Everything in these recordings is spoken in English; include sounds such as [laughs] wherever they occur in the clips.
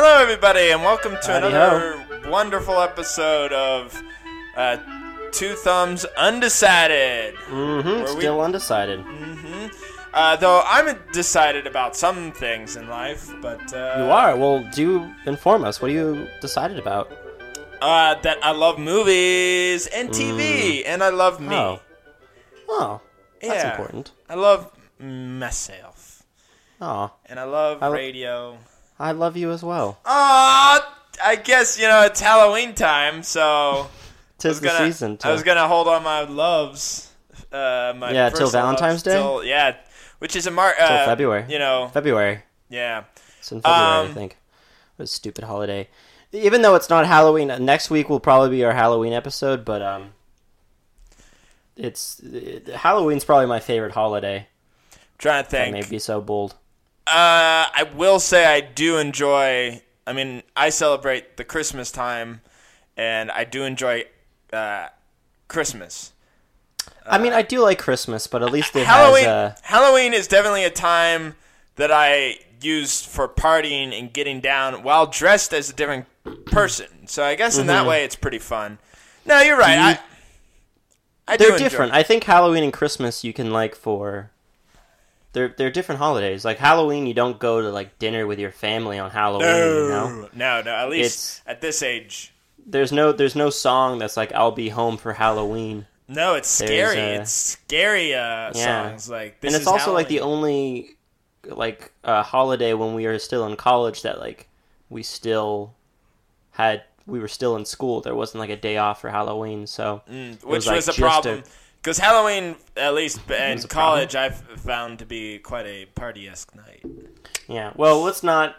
Hello, everybody, and welcome to Howdy another wonderful episode of uh, Two Thumbs Undecided. Mm-hmm. Were we- Still undecided. Uh, though I'm decided about some things in life, but uh, You are. Well, do inform us. What are you decided about? uh, that I love movies and TV, and I love me. Oh. Oh, that's Yeah. important. I love myself, Oh, and I love I radio. I love you as well. Ah, I guess you know it's Halloween time, so I Tis was the gonna, season. To, I was gonna hold on my loves. Uh, my Yeah, till Valentine's loves Day? till- yeah, which is a mar. Uh, Till February. You know, February. yeah. It's in February, I Um, think. What a stupid holiday. Even though it's not Halloween, next week will probably be our Halloween episode. But um, it's it, Halloween's probably my favorite holiday. trying to I think. may be so bold. Uh, I will say I do enjoy. I mean, I celebrate the Christmas time, and I do enjoy uh, Christmas. I mean, I do like Christmas, but at least it Halloween. has. Uh, Halloween is definitely a time that I use for partying and getting down while dressed as a different person. So I guess in that way, it's pretty fun. No, you're right. Mm-hmm. you- I, I they're different. I think Halloween and Christmas you can like for. They're they're different holidays. Like Halloween, you don't go to like dinner with your family on Halloween. You know, No, no, no. At least It's- at this age, there's no there's no song that's like I'll be home for Halloween. no. It's scary. uh, it's scary uh, Yeah. songs like this. and it's also like the only like uh, holiday when we were still in college that like we still had we were still in school. There wasn't like a day off for Halloween, so Mm, which was, like, was a just problem. a- Because Halloween, at least in college, I've found to be quite a party esque night. yeah. Well, let's not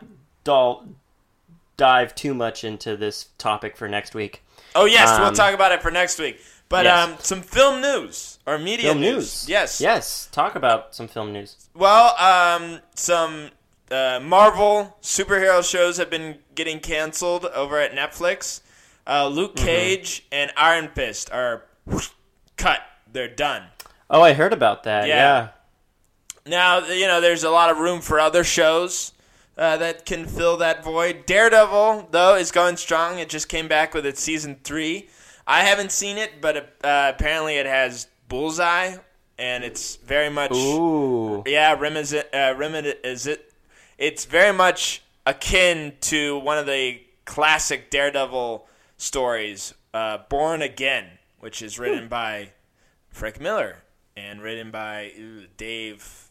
dive too much into this topic for next week. Oh yes, we'll Um, talk about it for next week. But yes. um, some film news or media Film news. news. Yes. Yes. Talk about some film news. Well, um, some uh, Marvel superhero shows have been getting canceled over at Netflix. Uh, Luke Mm-hmm. Cage and Iron Fist are cut. They're done. Oh, I heard about that. Yeah. Yeah. Now, you know, there's a lot of room for other shows uh, that can fill that void. Daredevil, though, is going strong. It just came back with its season three. I haven't seen it, but uh, apparently it has Bullseye, and it's very much Ooh. yeah, Remez, uh, Remez is it? It's very much akin to one of the classic Daredevil stories, uh, Born Again, which is written by Frank Miller and written by ooh, Dave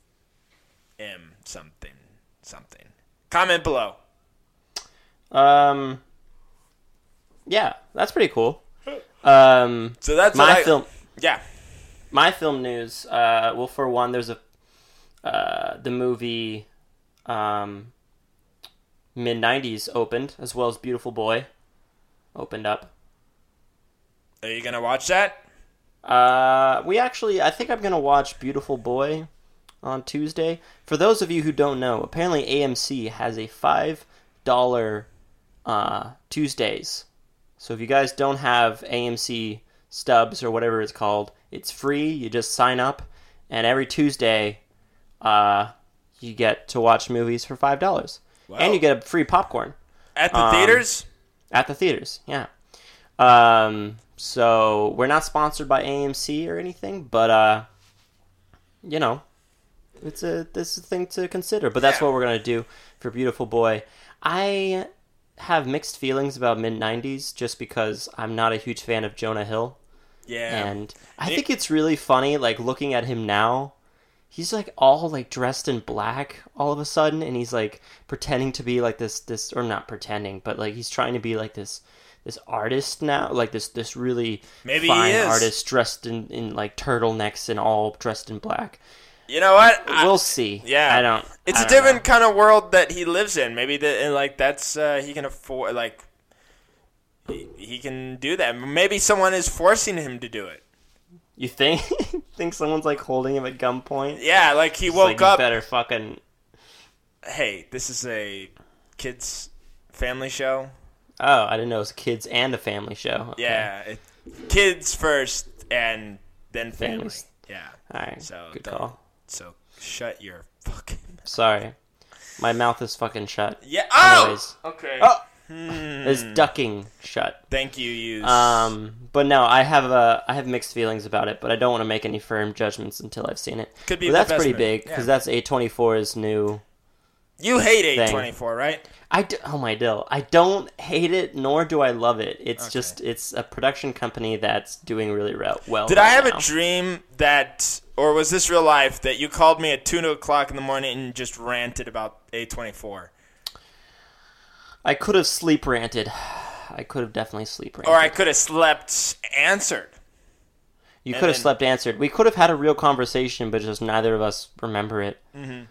M. something something. Comment below. Um. Yeah, that's pretty cool. Um, So that's my I, film. Yeah. my film news. Uh, well, for one, there's a uh, the movie um, mid '90s opened as well as Beautiful Boy opened up. Are you gonna watch that? Uh, we actually, I think I'm gonna watch Beautiful Boy on Tuesday. For those of you who don't know, apparently AMC has a five dollar uh, Tuesdays. So if you guys don't have AMC stubs or whatever it's called, it's free. You just sign up, and every Tuesday, uh, you get to watch movies for five dollars, and you get a free popcorn At the Um, theaters? at the theaters. Yeah. Um. So we're not sponsored by AMC or anything, but uh, you know, it's a this is a thing to consider. But that's Yeah. what we're gonna do for Beautiful Boy. I have mixed feelings about mid '90s just because I'm not a huge fan of Jonah Hill, Yeah. and I It- think it's really funny. Like looking at him now. He's like all like dressed in black all of a sudden, and he's like pretending to be like this this or not pretending, but like he's trying to be like this this artist now, like this this really Maybe fine artist dressed in in like turtlenecks and all dressed in black. you know what? We'll see. yeah. I don't. It's I a don't different know. kind of world that he lives in. Maybe that and like that's uh, he can afford like he, he can do that. Maybe someone is forcing him to do it. You think [laughs] think someone's like holding him at gunpoint? Yeah, like he It's woke like, up. Better fucking. Hey, this is a kids family show. Oh, I didn't know it was kids and a family show. Okay. Yeah, it, kids first and then family. Families. Yeah. All right. So good call. So shut your fucking. Mouth. Sorry. My mouth is fucking shut. Yeah. Oh. Anyways. Okay. Oh, Hmm. it's ducking shut. Thank you, you. Um, but no, I have a I have mixed feelings about it, but I don't want to make any firm judgments until I've seen it. Could be But that's pretty big Yeah. because that's A24's new. You hate eight twenty four, right? I d- oh my dill, I don't hate it nor do I love it. It's Okay. just it's a production company that's doing really re- well. Did right I have now. a dream that, or was this real life, that you called me at two o'clock in the morning and just ranted about A twenty four, I could have sleep ranted. I could have definitely sleep ranted. or I could have slept answered? you and could have then- slept answered. We could have had a real conversation, but just neither of us remember it. Mm-hmm.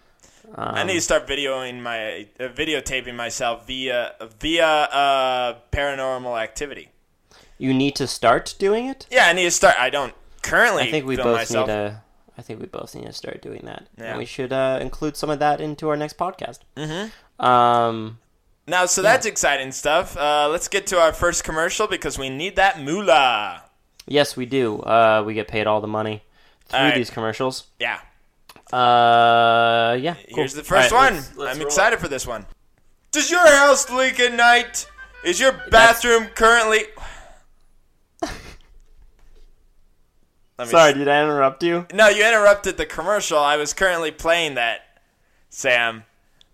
Um, I need to start videoing my uh, videotaping myself via via uh, paranormal activity. you need to start doing it. Yeah, I need to start. I don't currently. I think we both myself. need to. I think we both need to start doing that, Yeah. and we should uh, include some of that into our next podcast. Mm-hmm. Um, Now, so that's exciting stuff. Uh, let's get to our first commercial because we need that moolah. yes, we do. Uh, we get paid all the money through right. these commercials. Yeah. Uh, yeah. cool. Here's the first All right, one. let's- let's I'm roll excited for this one. Does your house leak at night? Is your bathroom currently? Sorry, s- did I interrupt you? No, you interrupted the commercial. I was currently playing that, Sam.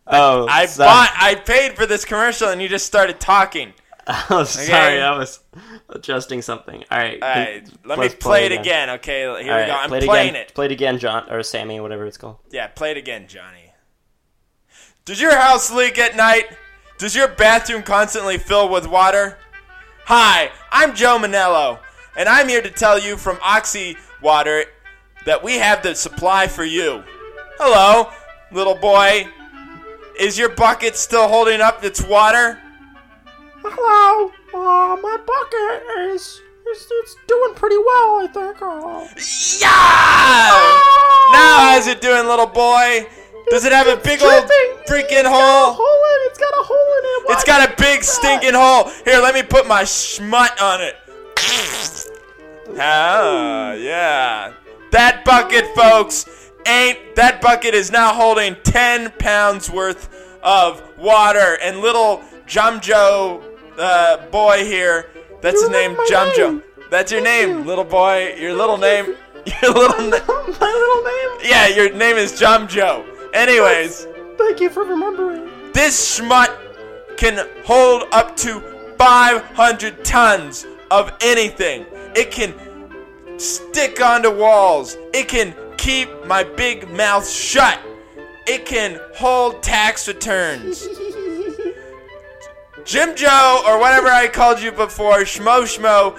Oh, I sorry. bought. I paid for this commercial, and you just started talking. [laughs] Oh, sorry, I was adjusting something. All right, All right, let me let's play it again. Okay, here All we right, go. I'm play it playing again. it. Play it again, John or Sammy, whatever it's called. Yeah, play it again, Johnny. Does your house leak at night? Does your bathroom constantly fill with water? Hi, I'm Joe Manello, and I'm here to tell you from Oxy Water that we have the supply for you. Hello, little boy. Is your bucket still holding up its water? Hello, uh, my bucket is, is it's doing pretty well, I think. Uh, Yeah! Now how's it doing, little boy? Does it have a big old freaking hole? hole in. it. It's got a hole in it. It's got a big stinking hole. Here, let me put my schmut on it. Ah, yeah. That bucket, folks, ain't. That bucket is now holding 10 pounds worth of water. And little Jumjo uh, boy here, that's his name, Jumjo. That's your name, little boy. Your little name. [laughs] Your little [laughs] name. my little name. Yeah, your name is Jumjo. Anyways. Thank you for remembering. This schmut can hold up to 500 tons of anything. It can stick onto walls. It can keep my big mouth shut. It can hold tax returns. [laughs] Jim Joe, or whatever I called you before, Schmo Schmo,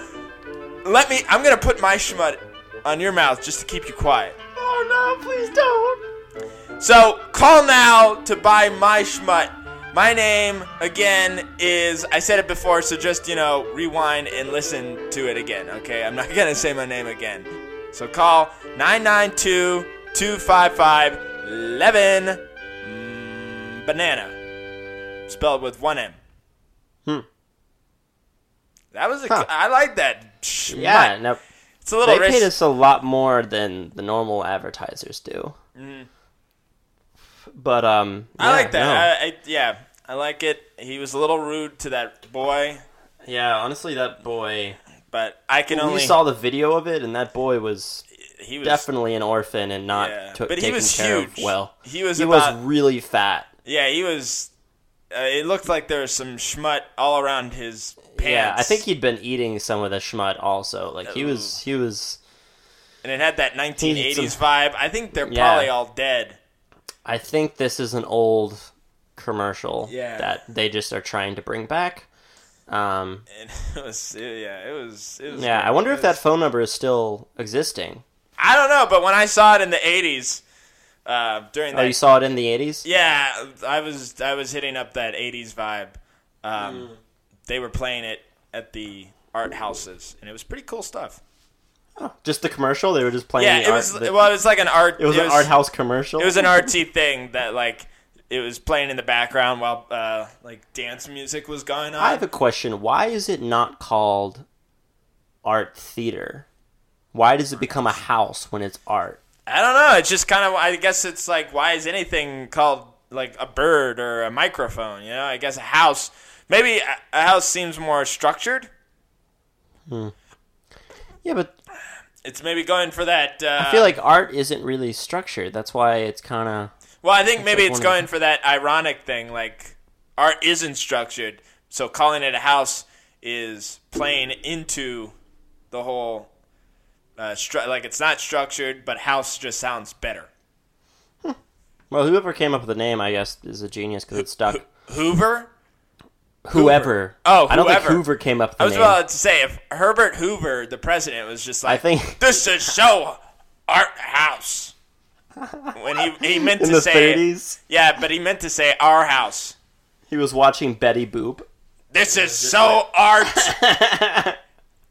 let me, I'm gonna put my schmut on your mouth just to keep you quiet. Oh no, please don't. So call now to buy my schmut. My name again is I said it before, so just you know rewind and listen to it again. Okay, I'm not [laughs] gonna say my name again. So call 992-255-11 mm, banana, spelled with one M. Hmm. That was a, Huh. I like that. Schmut. Yeah, no, it's a little they paid us a lot more than the normal advertisers do. But um, I like that. no. I, I, yeah, I like it. He was a little rude to that boy. yeah, honestly, that boy. but I can We only. saw the video of it, and that boy was he was definitely an orphan and not yeah, took but he taken was care huge. of well. he was He about was really fat. yeah. He was. Uh, it looked like there was some schmut all around his pants. Yeah, I think he'd been eating some of the schmut also. Like he was, he was. and it had that 1980s He had vibe. I think they're Yeah. probably all dead. I think this is an old commercial Yeah. that they just are trying to bring back. Um, And [laughs] it was yeah, it was. It was yeah, I wonder if that phone number is still existing. I don't know, but when I saw it in the 80s, uh, during Oh, you saw it in the '80s? Yeah, I was I was hitting up that '80s vibe. Um, Mm. They were playing it at the art houses, and it was pretty cool stuff. Oh, just the commercial? They were just playing. Yeah, the it art- was. the- well, it was like an art. it was an art house commercial. It was an artsy thing that like it was playing in the background while uh, like dance music was going on. I have a question. Why is it not called art theater? Why does it become a house when it's art? I don't know. It's just kind of. I guess it's like, why is anything called like a bird or a microphone. You know, I guess a house. Maybe a, a house seems more structured. Hmm. Yeah, but It's maybe going for that. Uh, I feel like art isn't really structured. That's why it's kind of. Well, I think maybe like it's one of- going for that ironic thing, like art isn't structured, so calling it a house is playing into the whole. Uh, stru- like it's not structured, but house just sounds better. Well, whoever came up with the name, I guess, is a genius because it stuck. Hoover. Whoever. Oh, I don't think. Hoover came up with the I was name. about to say if Herbert Hoover, the president, was just like, I think- [laughs] this is so art house. When he he meant in to the say, 30s, yeah, but he meant to say our house. he was watching Betty Boop. This is so art. [laughs]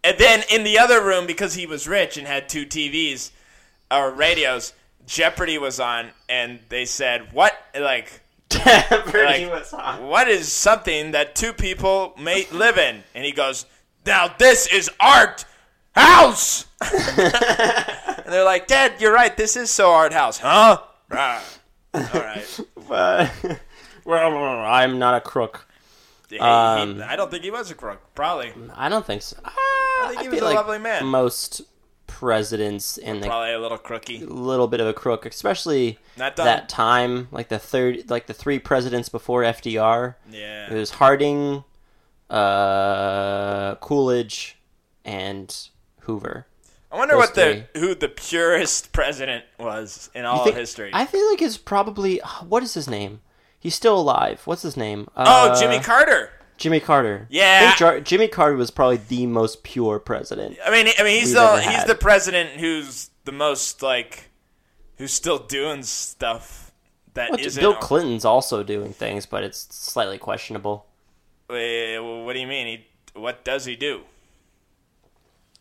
and then in the other room, because he was rich and had two TVs or radios, Jeopardy was on, and they said, "What like." [laughs] Bernie Like- was on. What is something that two people may live in? And he goes, Now this is art house. [laughs] and they're like, Dad, you're right. This is so art house, huh? All right. [laughs] But- well, I'm not a crook. He- he- Um, I don't think he was a crook. Probably. I don't think so. I think he I was a like lovely man. Most presidents in the Probably a little crooky. A little bit of a crook, especially that time, like the third, like the three presidents before FDR. Yeah, it was Harding, uh, Coolidge, and Hoover. I wonder those what the who the purest president was in all think- of history. I feel like it's probably what is his name? He's still alive. What's his name? oh, Uh, Jimmy Carter. Jimmy Carter. Yeah. Jar- Jimmy Carter was probably the most pure president. I mean, I mean, he's the he's the president who's the most like, who's still doing stuff that Well, isn't. Bill Clinton's also doing things, but it's slightly questionable. Wait, what do you mean? He what does he do?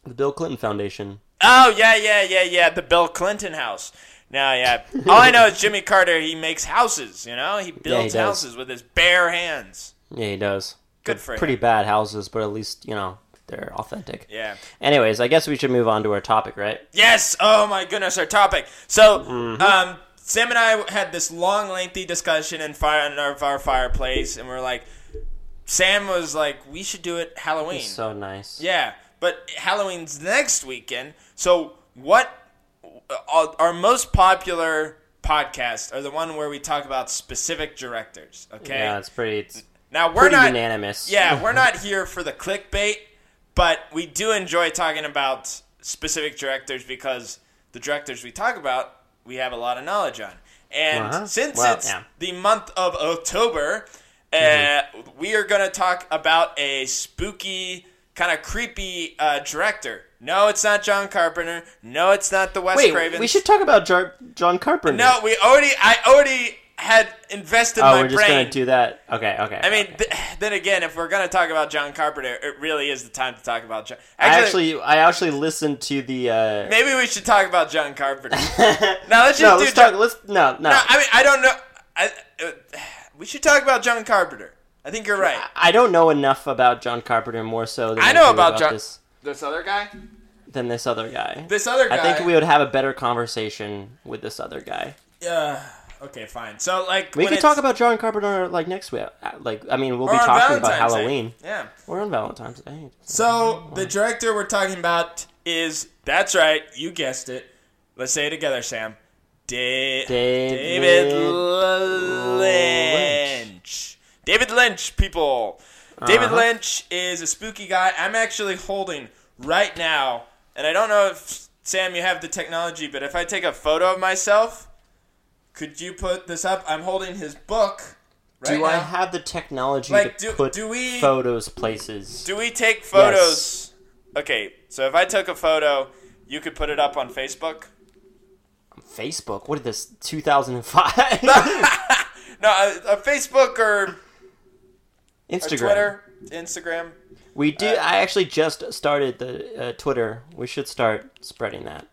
The Bill Clinton Foundation. Oh yeah, yeah, yeah, yeah. The Bill Clinton house. Now, yeah. All I know is Jimmy Carter. He makes houses. You know, he builds does. houses with his bare hands. Yeah, he does. Good They're for him. Pretty bad houses, but at least you know they're authentic. Yeah. Anyways, I guess we should move on to our topic, right? Yes. Oh my goodness, our topic. So, Mm-hmm. um, Sam and I had this long, lengthy discussion in fire in our, our fireplace, and we're like, Sam was like, we should do it Halloween. So nice. Yeah, but Halloween's next weekend. So what? Our most popular podcasts are the one where we talk about specific directors. Okay. Yeah, it's pretty. It's now we're pretty not. unanimous. Yeah, [laughs] we're not here for the clickbait, but we do enjoy talking about specific directors because the directors we talk about, we have a lot of knowledge on. And Uh-huh. since Well, it's yeah. the month of October, uh, Mm-hmm. we are going to talk about a spooky, kind of creepy uh, director. No, it's not John Carpenter. No, it's not the Wes Wait, Cravens. we should talk about Jar- John Carpenter. No, we already. I already had invested Oh, my we're just brain. gonna do that. Okay, okay. I mean, okay. th- then again, if we're gonna talk about John Carpenter, it really is the time to talk about John. I Actually, actually, I actually listened to the. Uh... maybe we should talk about John Carpenter. [laughs] now let's just no, do let's John. talk. Let's no, no. no, I mean, I don't know. I, uh, we should talk about John Carpenter. I think you're right. I don't know enough about John Carpenter more so than I know do about John- this This other guy. than this other guy. This other guy. I think we would have a better conversation with this other guy. Uh, okay, fine. So like, We could talk about John Carpenter like next week. Uh, Like, I mean, we'll be talking about Valentine's Day. Halloween. Yeah. We're on Valentine's Day. So the director we're talking about is that's right, you guessed it. Let's say it together, Sam. Da- David David Lynch. David Lynch, people. David Uh-huh. Lynch is a spooky guy. I'm actually holding right now, and I don't know if Sam you have the technology, but if I take a photo of myself, could you put this up? I'm holding his book. Right do I have the technology Like, to do- put do we- photos places? Do we take photos? Okay, so if I took a photo, you could put it up on Facebook. Facebook? What is this? 2005? [laughs] No, a, a Facebook or, or Instagram. Twitter, Instagram. We do. Uh, I actually just started the uh, Twitter. We should start spreading that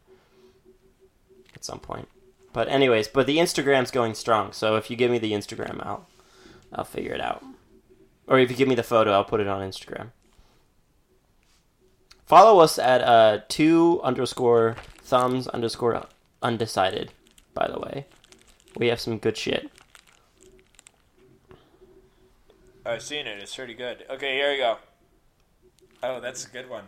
at some point. But anyways, but the Instagram's going strong. So if you give me the Instagram, I'll I'll figure it out. Or if you give me the photo, I'll put it on Instagram. Follow us at uh, two underscore thumbs underscore undecided. By the way, we have some good shit. I've seen it. It's pretty good. Okay, here we go. Oh, that's a good one.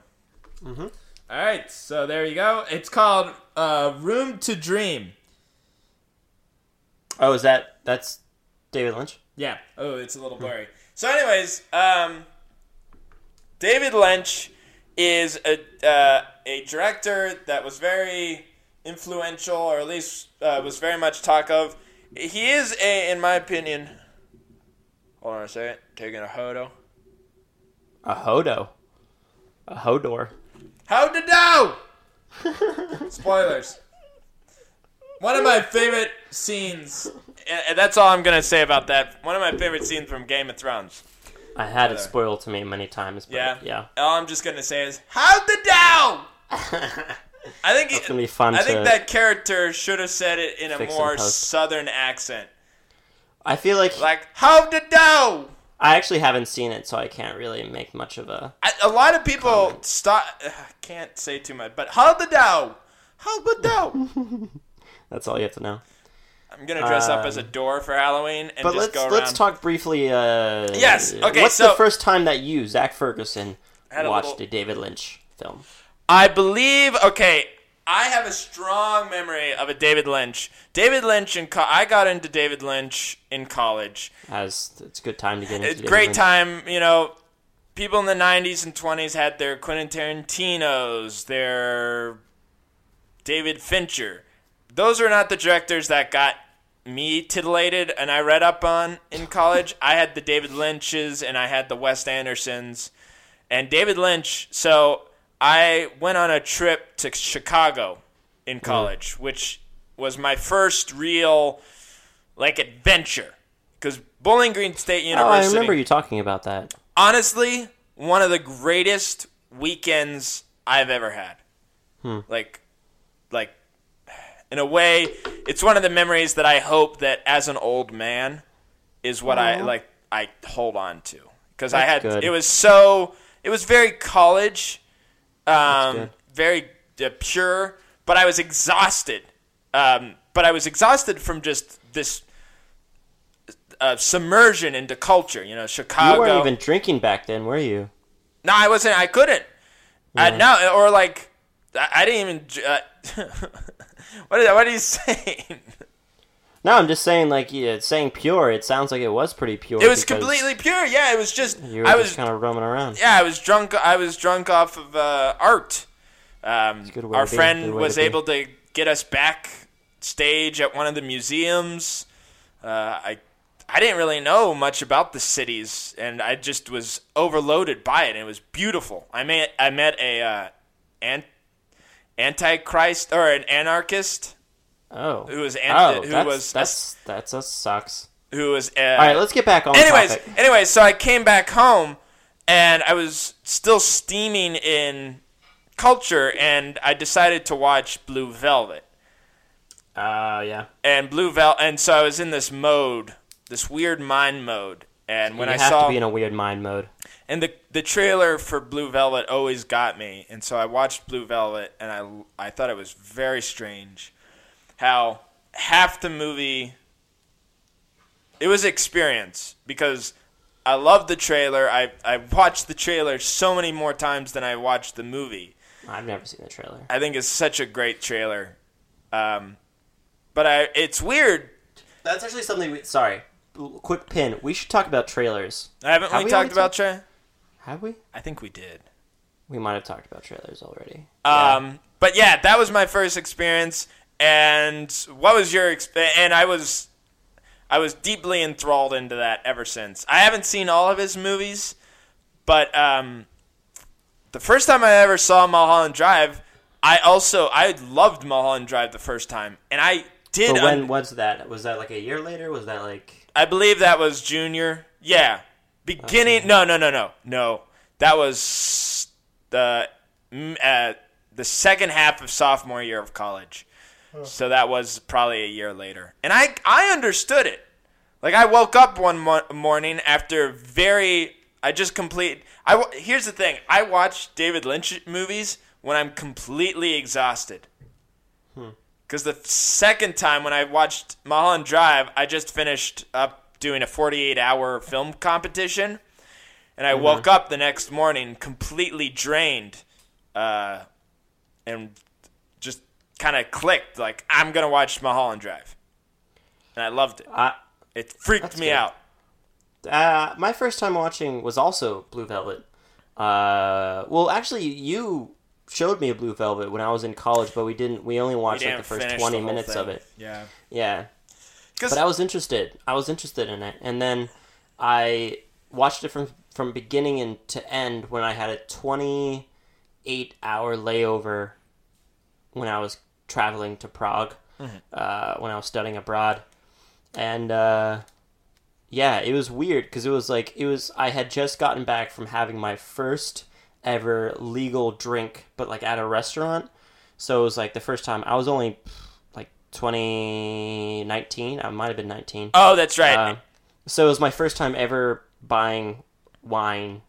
Mhm. All right, so there you go. It's called uh, Room to Dream. Oh, is that that's David Lynch? Yeah. Oh, it's a little blurry. So, anyways, um, David Lynch is a uh, a director that was very influential, or at least uh, was very much talk of. He is a, in my opinion. Hold on a second. Taking a hodo. A Hodo. A Hodor. How to? [laughs] Spoilers. One of my favorite scenes, and that's all I'm gonna say about that. One of my favorite scenes from Game of Thrones. I had it spoiled to me many times. But Yeah, yeah. All I'm just gonna say is how the do? I think That's it- gonna be fun I think that character should have said it in a more southern accent, I feel like like how the do. I actually haven't seen it, so I can't really make much of a. I, a lot of people stop. Can't say too much, but how the do? How the do? [laughs] That's all you have to know. I'm gonna dress up as a Um, door for Halloween and But just let's go around. let's talk briefly. Uh, Yes, okay, What's so- the first time that you, Zach Ferguson, a watched little- a David Lynch film? I believe. Okay, I have a strong memory of a David Lynch. David Lynch and co- I got into David Lynch in college. As it's a good time to get into. It's David great Lynch. time. You know, people in the '90s and '20s had their Quentin Tarantino's, their David Fincher. Those are not the directors that got me titillated and I read up on in college. [laughs] I had the David Lynch's and I had the Wes Andersons. And David Lynch, so I went on a trip to Chicago in mm. college, which was my first real like adventure. Because Bowling Green State Oh, University I remember you talking about that. honestly one of the greatest weekends I've ever had. Hmm. Like, like, in a way, it's one of the memories that I hope that as an old man is what I like. I hold on to because I had good. it was so it was very college, um, very uh, pure, but I was exhausted. Um, but I was exhausted from just this. Uh, submersion into culture, you know, Chicago. You weren't even drinking back then, were you? No, I wasn't. I couldn't. Uh, no, or like I, I didn't even. Uh, [laughs] what is what are you [laughs] saying? No, I'm just saying, like, yeah, saying pure. It sounds like it was pretty pure. It was completely pure. Yeah, it was just. You were I just was. kind of roaming around. Yeah, I was drunk. I was drunk off of uh, art. Um, our friend was to able to get us back stage at one of the museums. Uh, I I didn't really know much about the cities, and I just was overloaded by it. And it was beautiful. I met I met a uh, an, antichrist or an anarchist Oh, who was an, oh, who that's, was that's that's a sucks. who was. Uh, All right, let's get back on anyways, topic. anyways, so I came back home and I was still steaming in culture and I decided to watch Blue Velvet. Uh, yeah. And Blue Velvet and so I was in this mode, this weird mind mode. And when you I have saw to be in a weird mind mode. and the the trailer for Blue Velvet always got me, and so I watched Blue Velvet, and I I thought it was very strange how half the movie it was experience because I loved the trailer. I I watched the trailer so many more times than I watched the movie. I've never seen the trailer. I think it's such a great trailer. Um, but I it's weird. That's actually something. We, sorry, quick pin. We should talk about trailers. Haven't Have we, we talked already about tra- Have we? I think we did. We might have talked about trailers already. Um, but yeah, that was my first experience. And what was your experience? And I was, I was deeply enthralled into that ever since. I haven't seen all of his movies, but um, the first time I ever saw Mulholland Drive, I also I loved Mulholland Drive the first time, and I did. But when un- was that? Was that like a year later? Was that like? I believe that was junior. Yeah, beginning. No, no, no, no, no. That was the uh, the second half of sophomore year of college. So that was probably a year later, and I I understood it. Like I woke up one mo- morning after very. I just complete. I here's the thing. I watch David Lynch movies when I'm completely exhausted. Because the second time when I watched Mulholland Drive, I just finished up doing a 48 hour film competition, and I Mm-hmm. woke up the next morning completely drained, uh, and kind of clicked like I'm gonna watch Mulholland Drive, and I loved it. I, It freaked me good. out. Uh, my first time watching was also Blue Velvet. Uh, well, actually, you showed me a Blue Velvet when I was in college, but we didn't. We only We watched like the first twenty the whole minutes of it. Yeah, Yeah, but I was interested. I was interested in it, and then I watched it from from beginning and to end when I had a twenty eight hour layover when I was traveling to Prague uh, when I was studying abroad, and uh, yeah, it was weird because it was like it was I had just gotten back from having my first ever legal drink, but like at a restaurant. So it was like the first time I was only like 2019. I might have been 19. oh, that's right. Um, so it was my first time ever buying wine,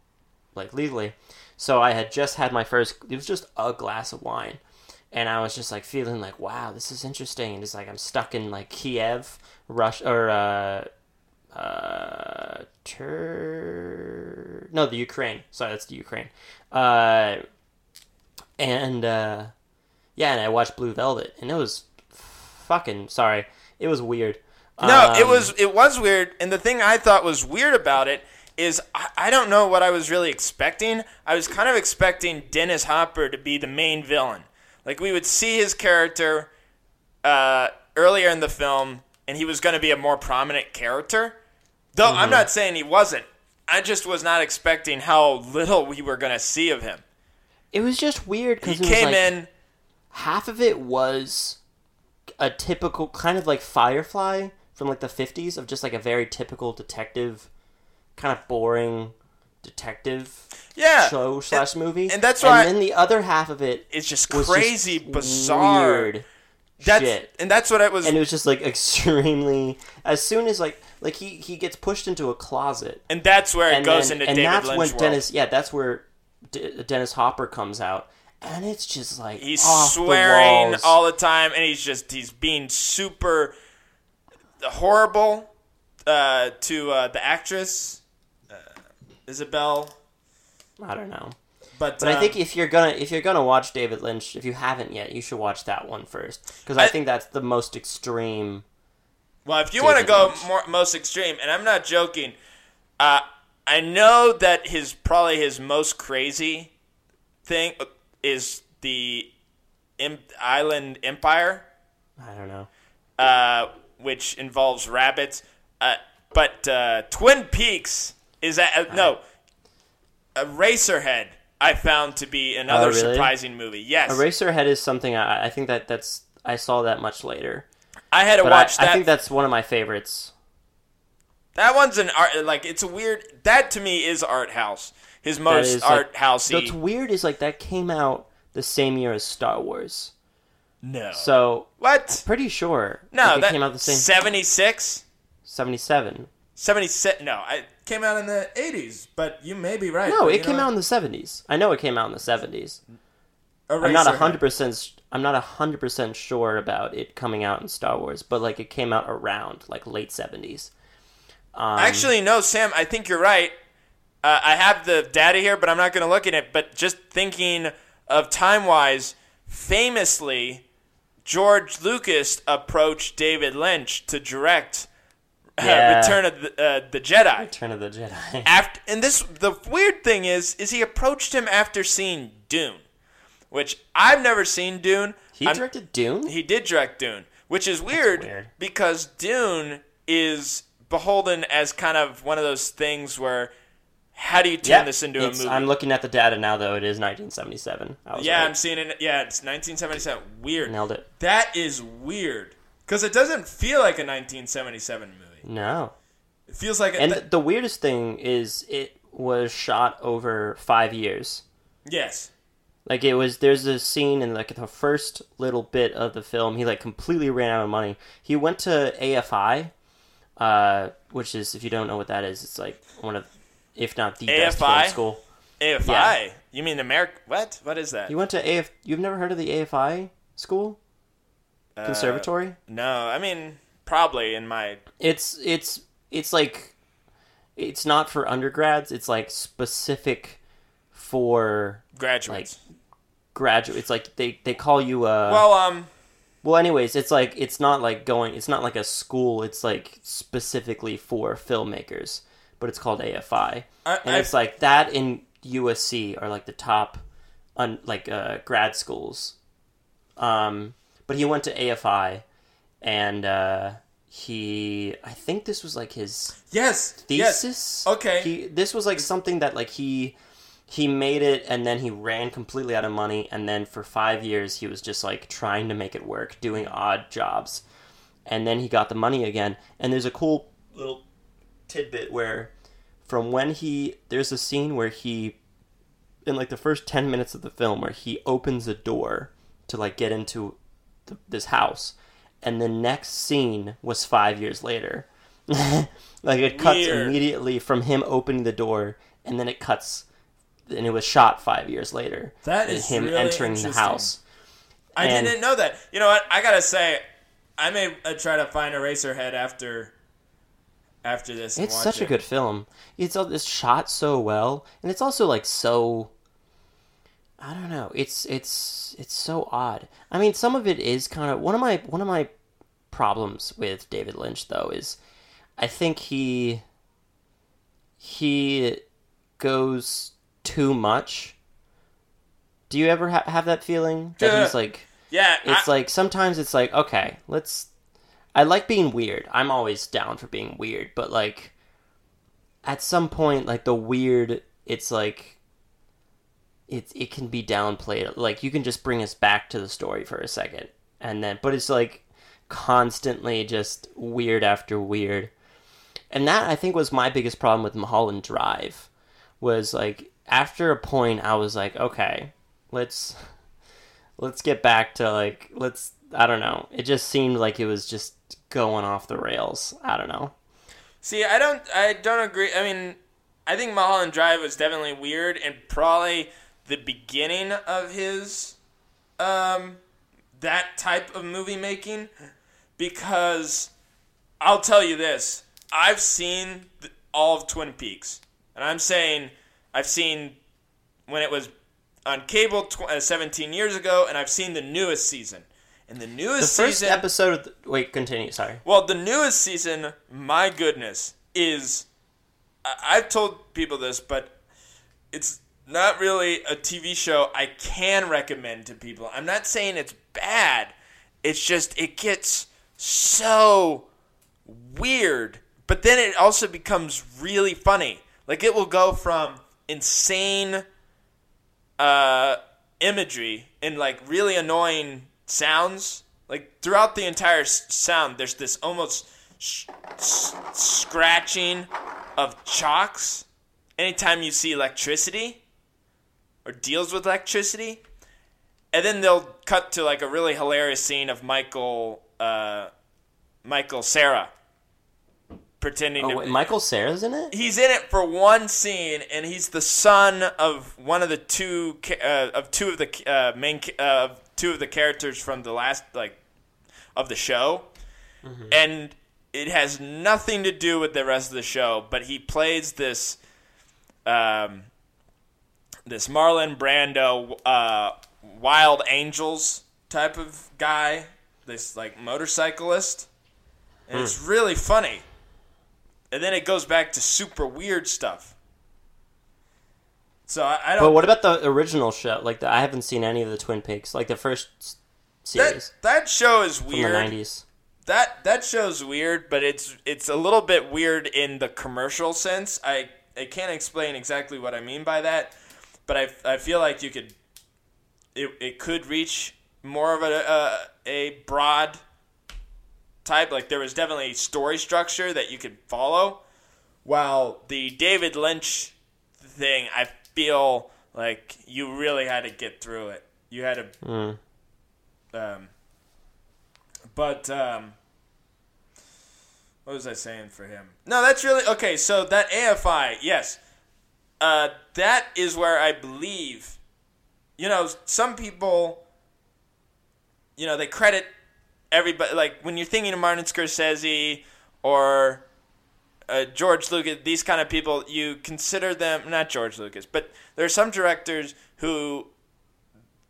like legally. So I had just had my first. It was just a glass of wine, and I was just like feeling like, wow, this is interesting. And it's like I'm stuck in like Kiev, Russia, or uh, uh, Tur- no, the Ukraine. Sorry, that's the Ukraine. Uh, and uh, yeah, and I watched Blue Velvet, and it was fucking sorry. It was weird. No, it Um, was it was weird, and the thing I thought was weird about it is I, I don't know what I was really expecting. I was kind of expecting Dennis Hopper to be the main villain. Like we would see his character uh, earlier in the film, and he was going to be a more prominent character. Though I'm not saying he wasn't. I just was not expecting how little we were going to see of him. It was just weird He because was came like, in. half of it was a typical kind of like Firefly from like the 50s of just like a very typical detective kind of boring detective Yeah, show slash movie and that's why- and then the other half of it's just was crazy, just bizarre. weird That's shit and that's what it was. and it was just like [laughs] extremely as soon as like like he he gets pushed into a closet and that's where it and goes then, into and David that's Lynch when world. Dennis yeah that's where D- Dennis Hopper comes out and it's just like He's the swearing walls. all the time, and he's just he's being super horrible uh, to uh, the actress Isabel. I don't know. But, But I um, think if you're gonna if you're gonna watch David Lynch, if you haven't yet, you should watch that one first because I, I- think that's the most extreme. well, if you want to go more most extreme, and I'm not joking, uh, I know that his probably his most crazy thing is the Im- Inland Empire. I don't know. uh, which involves rabbits. Uh, but uh, Twin Peaks is that uh, no, Eraserhead. I found to be another Oh, really? surprising movie. Yes, Eraserhead is something I, I think that that's I saw that much later, I had to but I, watch that. I think that's one of my favorites. that one's an art. Like it's a weird. That to me is art house. His most is, like- art housey. What's weird is like that came out the same year as Star Wars, no. so what? pretty sure No, it that came out the same 76? seventy seven. 76 No, it came out in the 80s, but you may be right. No, it came know out in the seventies. I know it came out in the seventies. what? I'm not hundred percent. I'm not hundred percent sure about it coming out in Star Wars, but like it came out around like late seventies. Um, Actually, no, Sam. I think you're right. Uh, I have the data here, but I'm not going to look at it. But just thinking of time wise, famously, George Lucas approached David Lynch to direct [laughs] Yeah. Return of the, uh, the Jedi. Return of the Jedi. [laughs] After and this, the weird thing is, is he approached him after seeing Dune, which I've never seen Dune. he I'm- directed Dune. he did direct Dune, which is weird, weird. because Dune is beholden as kind of one of those things where how do you turn Yep, this into a movie? I'm looking at the data now, though. It is 1977. I was yeah, right. I'm seeing it. Yeah, it's 1977. Weird. nailed it. That is weird because it doesn't feel like a 1977 movie. No, It feels like and th- the weirdest thing is it was shot over five years. yes. Like it was, there's a scene in like the first little bit of the film. He like completely ran out of money. He went to AFI, uh, which is if you don't know what that is, it's like one of, if not the best film school. AFI. Yeah. You mean America? What? What is that? You went to AF. You've never heard of the AFI school Uh, conservatory? no, I mean probably in my It's it's it's like it's not for undergrads. It's like specific for Graduates. graduates. It's like they they call you uh well, um, well anyways, it's like it's not like going it's not like a school. It's like specifically for filmmakers, but it's called AFI. I, And I, it's like that in USC are like the top un, like uh, grad schools. Um but he went to AFI and uh he I think this was like his yes, yes. thesis. Okay. He this was like something that like he he made it and then he ran completely out of money and then for 5 years he was just like trying to make it work, doing odd jobs. And then he got the money again. And there's a cool little tidbit where from when he there's a scene where he in like the first 10 minutes of the film where he opens a door to like get into th- this house and the next scene was 5 years later. [laughs] like it cuts Weird. immediately from him opening the door and then it cuts and it was shot 5 years later. That is him really entering the house. I and- didn't know that. You know what? I gotta say, I may uh, try to find Eraserhead after after this. It's such a good film. It's all- it's shot so well, and it's also like so. I don't know. It's it's it's so odd. I mean, some of it is kind of one of my one of my problems with David Lynch though is, I think he he goes too much. Do you ever ha- have that feeling that he's uh, like? Yeah, it's I, like sometimes it's like okay let's i like being weird i'm always down for being weird but like at some point like the weird it's like it, it can be downplayed like you can just bring us back to the story for a second and then but it's like constantly just weird after weird and that i think was my biggest problem with mulholland drive was like after a point i was like okay let's let's get back to like let's I don't know. It just seemed like it was just going off the rails. I don't know. see. I don't. I don't agree. I mean, I think Mulholland Drive was definitely weird and probably the beginning of his um that type of movie making because I'll tell you this. I've seen all of Twin Peaks. And I'm saying I've seen when it was on cable tw- uh, 17 years ago and I've seen the newest season. And the newest The first season episode of the, wait, continue. Sorry. well, the newest season, my goodness, is. I- I've told people this, but it's not really a TV show I can recommend to people. I'm not saying it's bad. It's just, it gets so weird. But then it also becomes really funny. Like, it will go from insane uh, imagery and like really annoying sounds. Like throughout the entire s- sound, there's this almost sh- s- scratching of chalks. Anytime you see electricity or deals with electricity, and then they'll cut to like a really hilarious scene of Michael, uh, Michael Cera pretending Oh, to wait, Michael Cera's in it. he's in it for one scene, and he's the son of one of the two uh, of two of the uh, main uh, of two of the characters from the last like of the show, and it has nothing to do with the rest of the show. But he plays this um, this Marlon Brando uh, Wild Angels type of guy, this like motorcyclist, and it's hmm. really funny and then it goes back to super weird stuff. So I, I don't. But what about the original show? Like the, I haven't seen any of the Twin Peaks, like the first series that that show is weird. from the nineties. That that show's weird, but it's it's a little bit weird in the commercial sense. I I can't explain exactly what I mean by that, but I, I feel like you could it, it could reach more of a a, a broad type. Like there was definitely a story structure that you could follow, while the David Lynch thing, I feel like you really had to get through it. You had to Mm. um, but um, what was I saying for him? No, that's really okay. So that AFI, yes, uh, that is where I believe. You know, some people, you know, they credit everybody. Like when you're thinking of Martin Scorsese or uh, George Lucas, these kind of people, you consider them not George Lucas, but there are some directors who,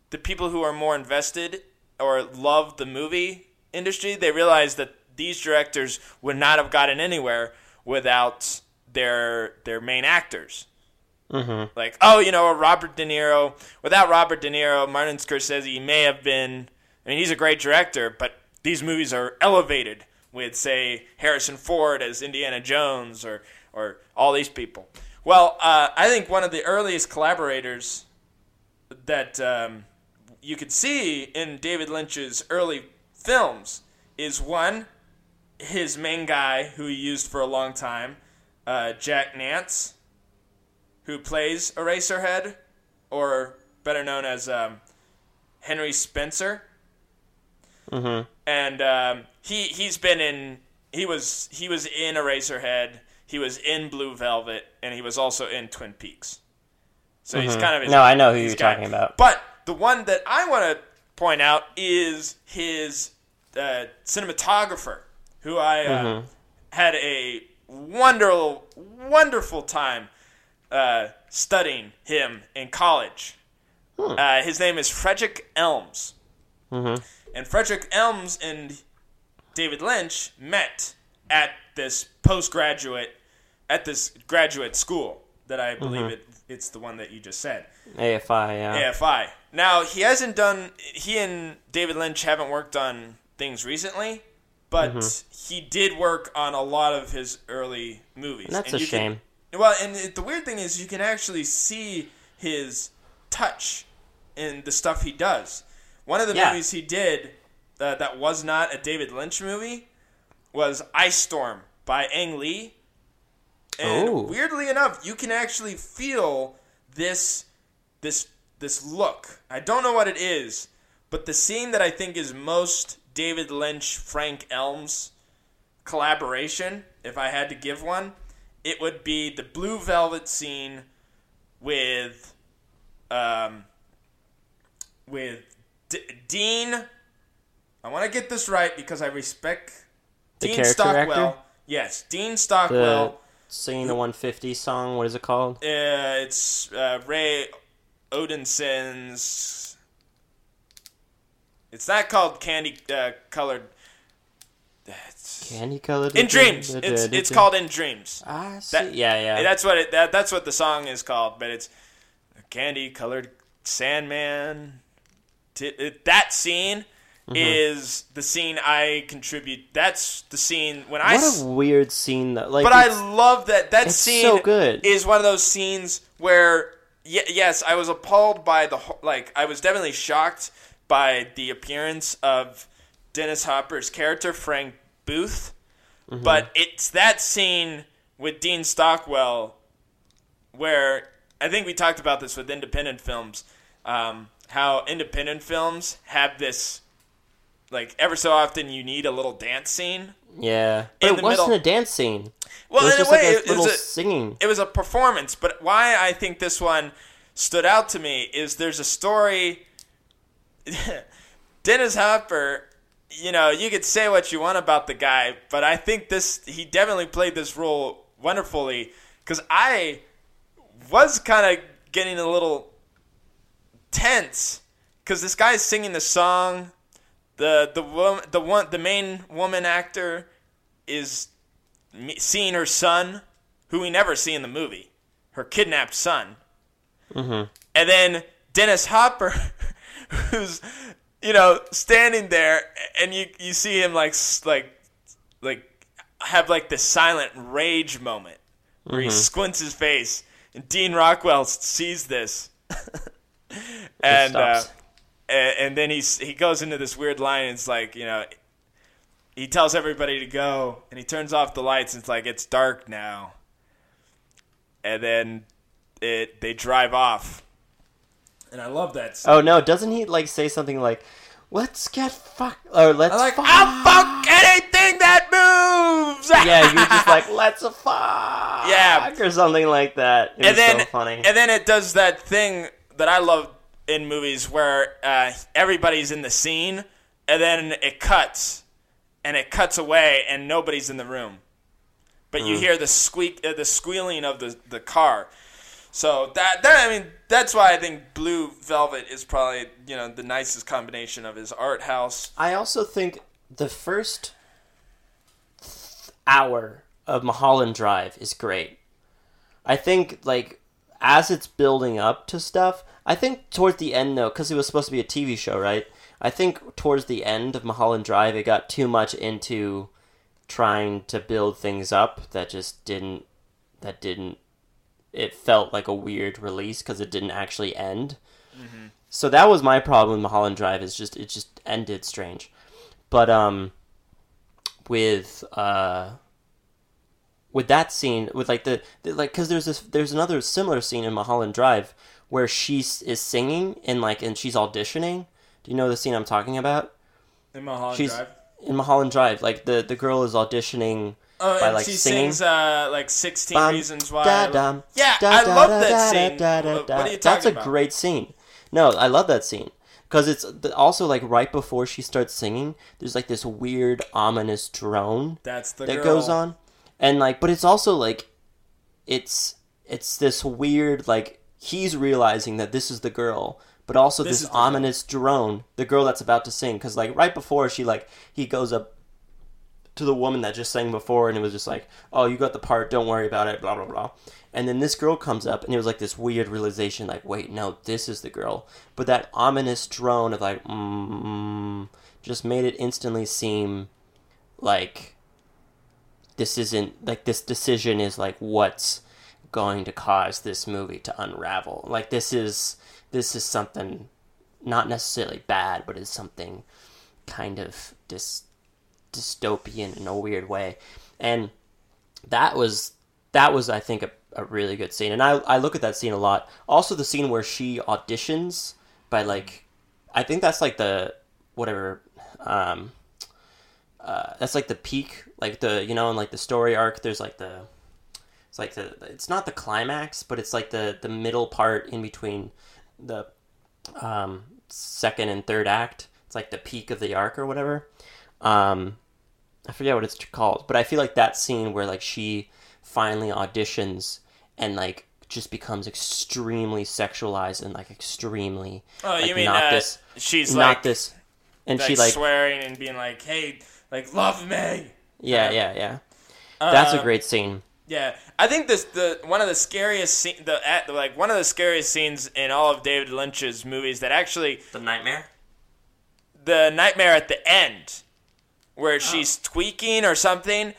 the people who are more invested or love the movie industry, they realize that these directors would not have gotten anywhere without their their main actors. Mm-hmm. Like, oh, you know, Robert De Niro. Without Robert De Niro, Martin Scorsese may have been. I mean, he's a great director, but these movies are elevated with, say, Harrison Ford as Indiana Jones or or all these people. Well, uh, I think one of the earliest collaborators that um, you could see in David Lynch's early films is one, his main guy who he used for a long time, uh, Jack Nance who plays Eraserhead, or better known as um, Henry Spencer. Mm-hmm. And um, he he's been in he was he was in Eraserhead, he was in Blue Velvet, and he was also in Twin Peaks. So he's kind of his, Mm-hmm. No, I know who you're guy. talking about. But the one that I want to point out is his uh, cinematographer, who I uh, Mm-hmm. had a wonderful, wonderful time uh, studying him in college. Hmm. Uh, his name is Frederick Elmes. Mm-hmm. And Frederick Elmes and David Lynch met at this postgraduate, at this graduate school that I believe Mm-hmm. it, it's the one that you just said. AFI, yeah. AFI. Now he hasn't done. He and David Lynch haven't worked on things recently, but Mm-hmm. he did work on a lot of his early movies. That's And a you can- shame. well, and it, the weird thing is, you can actually see his touch in the stuff he does. One of the Yeah. movies he did uh, that was not a David Lynch movie was Ice Storm by Ang Lee. And Oh. weirdly enough, you can actually feel this this this look. I don't know what it is, but the scene that I think is most David Lynch Frank Elmes collaboration, if I had to give one, it would be the Blue Velvet scene with um with D- Dean I want to get this right because I respect The Dean Stockwell. actor? Yes, Dean Stockwell. The singing the 150 song, what is it called? Uh, it's uh, Roy Orbison's. It's not called Candy uh, Colored. It's Candy colored. in Dreams. It's it's called In Dreams. I see. That- yeah, yeah. That's what it. That, that's what the song is called. But it's Candy Colored Sandman. T- it, that scene Mm-hmm. is the scene I contribute. That's the scene when I. what a weird scene though. Like, But I love that that scene so good. is one of those scenes where y- yes, I was appalled by the like I was definitely shocked by the appearance of Dennis Hopper's character Frank Booth, Mm-hmm. but it's that scene with Dean Stockwell where I think we talked about this with independent films, um, how independent films have this like ever so often you need a little dance scene. yeah, but it wasn't middle- a dance scene. Well, it was in just a way, like a it, little was a, singing. it was a performance. But why I think this one stood out to me is there's a story. [laughs] Dennis Hopper, you know, you could say what you want about the guy, but I think this he definitely played this role wonderfully because I was kind of getting a little tense because this guy is singing the song. The the the one the main woman actor is seeing her son, who we never see in the movie, her kidnapped son. Mm-hmm. And then Dennis Hopper, [laughs] who's you know standing there, and you you see him like like like have like this silent rage moment where he squints his face, and Dean Stockwell sees this, [laughs] and uh, and, then he's he goes into this weird line. It's like you know he tells everybody to go, and he turns off the lights. And it's like it's dark now, and then it they drive off, and I love that. Scene. Oh no, doesn't he like say something like, "Let's get fuck" or "Let's like fuck"? I'll fuck anything that moves. [laughs] yeah, you're just like, "Let's fuck," Yeah. or something like that. It and then so funny. and then it does that thing that I love in movies where uh, everybody's in the scene, and then it cuts, and it cuts away, and nobody's in the room. but you hear the squeak, uh, the squealing of the the car. So that that I mean that's why I think Blue Velvet is probably you know the nicest combination of his art house. I also think the first hour of Mulholland Drive is great. I think like as it's building up to stuff, I think towards the end though, because it was supposed to be a TV show, right? I think towards the end of Mulholland Drive, it got too much into trying to build things up that just didn't. That didn't. It felt like a weird release because it didn't actually end. So that was my problem with Mulholland Drive. Is just it just ended strange, but um, with uh, with that scene, with like the, the like, because there's this there's another similar scene in Mulholland Drive where she is singing and like and she's auditioning. Do you know the scene I'm talking about? In Mulholland She's Drive. in Mulholland Drive. Like the the girl is auditioning Oh, by and like she singing. sings uh, like 16 Bum, Reasons Why. Da, dum, yeah, da, I love da, that scene. da, da, What are you talking That's a about? great scene. No, I love that scene because it's also like right before she starts singing. There's like this weird ominous drone That's the that girl. goes on, and like, but it's also like, it's it's this weird like he's realizing that this is the girl, but also This this, is the girl. ominous drone, the girl that's about to sing. Because like right before she like he goes up to the woman that just sang before, and it was just like, "Oh, you got the part. Don't worry about it." Blah blah blah. And then this girl comes up, and it was like this weird realization, like, "Wait, no, this is the girl." But that ominous drone of like, mm, just made it instantly seem like this isn't like this decision is like what's going to cause this movie to unravel. Like this is this is something not necessarily bad, but is something kind of dis dystopian in a weird way. And that was that was I think a, a really good scene. And I I look at that scene a lot. Also the scene where she auditions by like I think that's like the whatever um uh, that's like the peak, like the you know, in like the story arc. There's like the, it's like the it's not the climax, but it's like the the middle part in between the um, second and third act. It's like the peak of the arc or whatever. Um, I forget what it's called, but I feel like that scene where like she finally auditions and like just becomes extremely sexualized and like extremely Oh, like, you mean not uh, this she's not like, this and like she like swearing and being like, "Hey, like love me." yeah yeah yeah. That's a Um, great scene. Yeah, I think this the one of the scariest scene, the at, like one of the scariest scenes in all of David Lynch's movies that actually the nightmare? The nightmare at the end where she's tweaking or something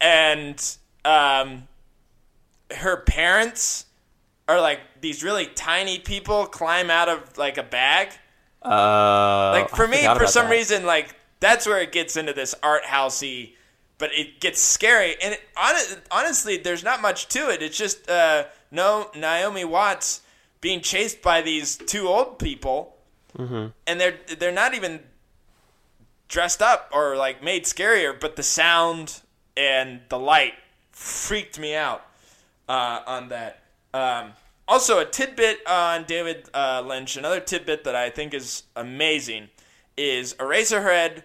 and um her parents are like these really tiny people climb out of like a bag. Uh, like for me for some that. reason like that's where it gets into this art housey but it gets scary. And it, hon- honestly there's not much to it. It's just uh no naomi watts being chased by these two old people. Mm-hmm. and they're they're not even dressed up or like made scarier but the sound and the light freaked me out uh, on that. Um, also a tidbit on david uh, lynch another tidbit that i think is amazing is eraserhead.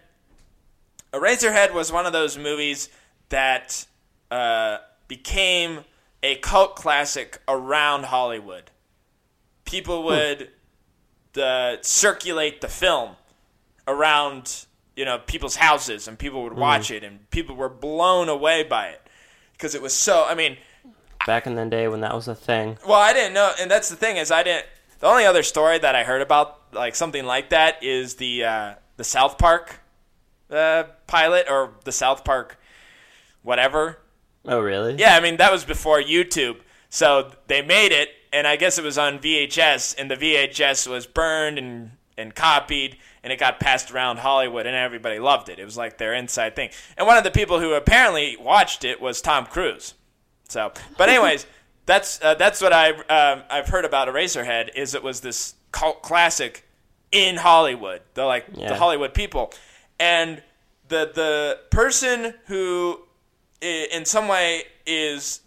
Eraserhead was one of those movies that uh, became a cult classic around hollywood. People would uh, circulate the film around you know people's houses and people would watch it and people were blown away by it. Because it was so i mean back in the day when that was a thing. well i didn't know and that's the thing is i didn't the only other story that i heard about like something like that is the uh, the south park uh, pilot or the south park whatever Oh, really? yeah, I mean that was before YouTube. So they made it, and I guess it was on VHS, and the VHS was burned and and copied, and it got passed around Hollywood, and everybody loved it. It was like their inside thing. And one of the people who apparently watched it was Tom Cruise. So, but anyways, [laughs] that's uh, that's what I um, I've heard about Eraserhead is it was this cult classic in Hollywood. The like the Hollywood people, and the the person who in some way is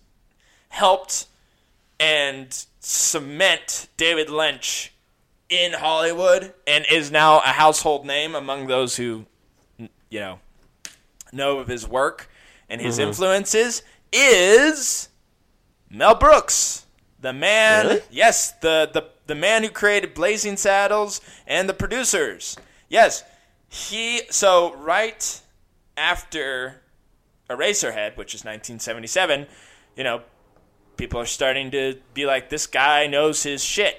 helped and cement David Lynch in Hollywood and is now a household name among those who you know know of his work and his mm-hmm. influences is Mel Brooks, the man. Really? Yes, the, the the man who created Blazing Saddles and the producers. Yes, he. So right after Eraserhead, which is 1977, you know, people are starting to be like, this guy knows his shit.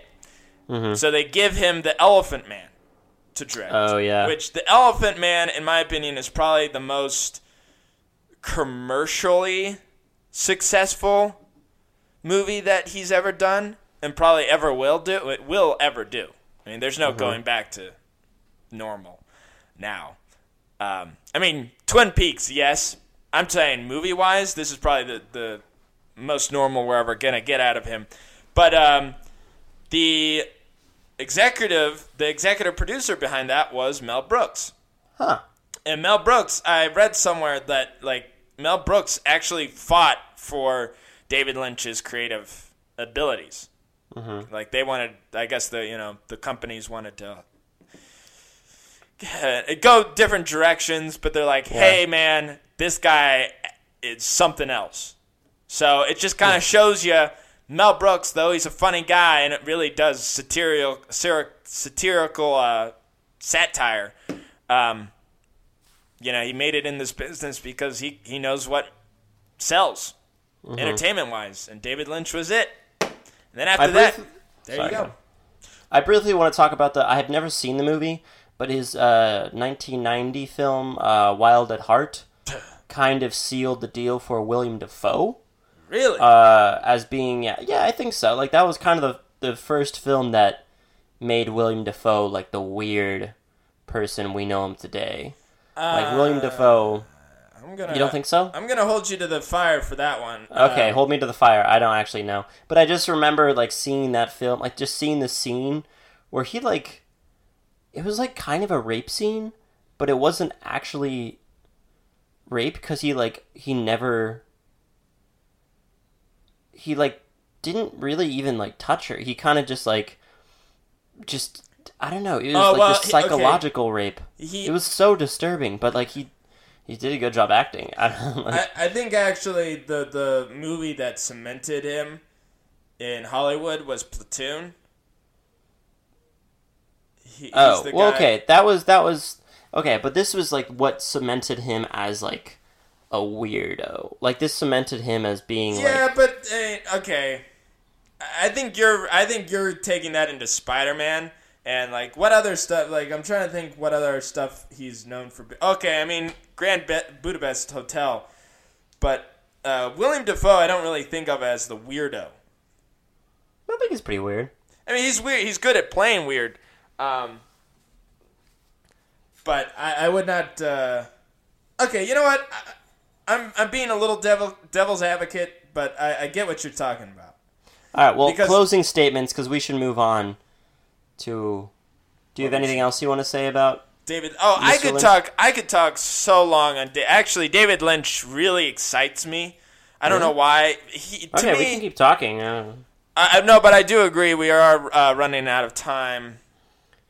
Mm-hmm. So they give him the Elephant Man to direct. Oh, yeah. Which the Elephant Man, in my opinion, is probably the most commercially successful movie that he's ever done, and probably ever will do. It will ever do. I mean, there's no going back to normal now. Um, I mean, Twin Peaks, yes. I'm saying movie wise, this is probably the, the most normal we're ever gonna get out of him. But um, the executive, the executive producer behind that was Mel Brooks. Huh. And Mel Brooks, I read somewhere that like Mel Brooks actually fought for David Lynch's creative abilities. Like they wanted, I guess the you know the companies wanted to [laughs] go different directions, but they're like, hey man, this guy is something else. So it just kind of shows you Mel Brooks, though he's a funny guy, and it really does satirical, satir- satirical uh, satire. Um, you know, he made it in this business because he, he knows what sells, entertainment wise, and David Lynch was it. And then after I that, briefly- there Sorry, you go. I briefly want to talk about the. I have never seen the movie, but his uh, 1990 film uh, Wild at Heart [laughs] kind of sealed the deal for William Dafoe Really? uh, as being yeah, yeah, I think so. Like that was kind of the the first film that made William Dafoe like the weird person we know him today. like William Dafoe, I'm gonna, you don't think so? I'm gonna hold you to the fire for that one. Okay, Uh, hold me to the fire. I don't actually know, but I just remember like seeing that film, like just seeing the scene where he like, it was like kind of a rape scene, but it wasn't actually rape because he like he never, he like didn't really even like touch her. He kind of just like, just I don't know. It was Oh, like well, this he- okay. psychological rape. He- it was so disturbing, but like he. He did a good job acting. [laughs] I. I, I think actually the the movie that cemented him in Hollywood was Platoon. He, Oh, well, guy- okay. That was that was okay, but this was like what cemented him as like a weirdo. Like this cemented him as being Yeah, like but uh, okay. I think you're. I think you're taking that into Spider-Man and like what other stuff. Like I'm trying to think what other stuff he's known for. Okay, I mean Grand Budapest Hotel, but uh, William Dafoe I don't really think of as the weirdo. I think he's pretty weird. I mean, he's weird. He's good at playing weird. Um, but I, I would not. Uh, okay, you know what? I, I'm I'm being a little devil devil's advocate, but I, I get what you're talking about. All right, well, Because- closing statements because we should move on to. Do you have anything else you want to say about? David. Oh, I could Lynch? talk. I could talk so long on. Da- Actually, David Lynch really excites me. I don't know why. He, to Okay, me, we can keep talking. Uh, I, I no, but I do agree. We are uh, running out of time,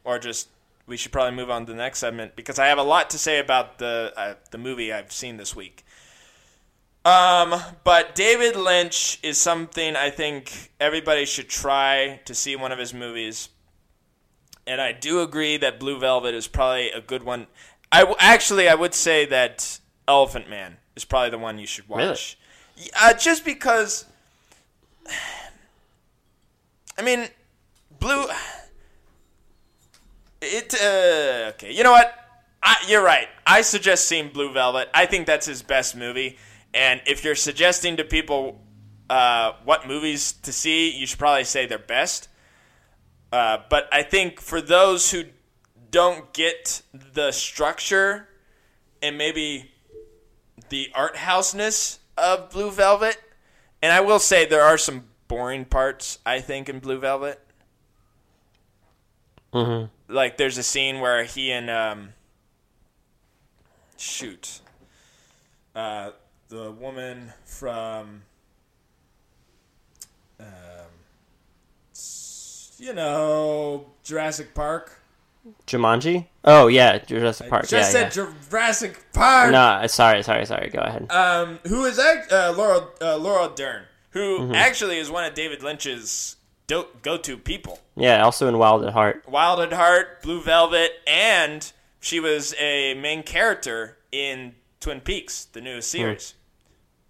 or just we should probably move on to the next segment because I have a lot to say about the uh, the movie I've seen this week. Um, but David Lynch is something I think everybody should try to see one of his movies, and I do agree that Blue Velvet is probably a good one. I w- actually I would say that Elephant Man is probably the one you should watch. Y- Uh, just because. [sighs] I mean, Blue. [sighs] It uh, okay. You know what? I, you're right. I suggest seeing Blue Velvet. I think that's his best movie. And if you're suggesting to people uh, what movies to see, you should probably say their best. Uh, but I think for those who don't get the structure and maybe the art houseness of Blue Velvet, and I will say there are some boring parts I think in Blue Velvet. mhm. Like there's a scene where he and um, shoot, uh, the woman from um, s- you know Jurassic Park. Jumanji? Oh yeah, Jurassic Park. Just yeah, said Jurassic Park. No, sorry, sorry, sorry. Go ahead. Um, who is act- uh, Laurel uh, Laurel Dern, who Mm-hmm. actually is one of David Lynch's do- go-to people. yeah, also in Wild at Heart. Wild at Heart, Blue Velvet, and she was a main character in Twin Peaks, the newest series.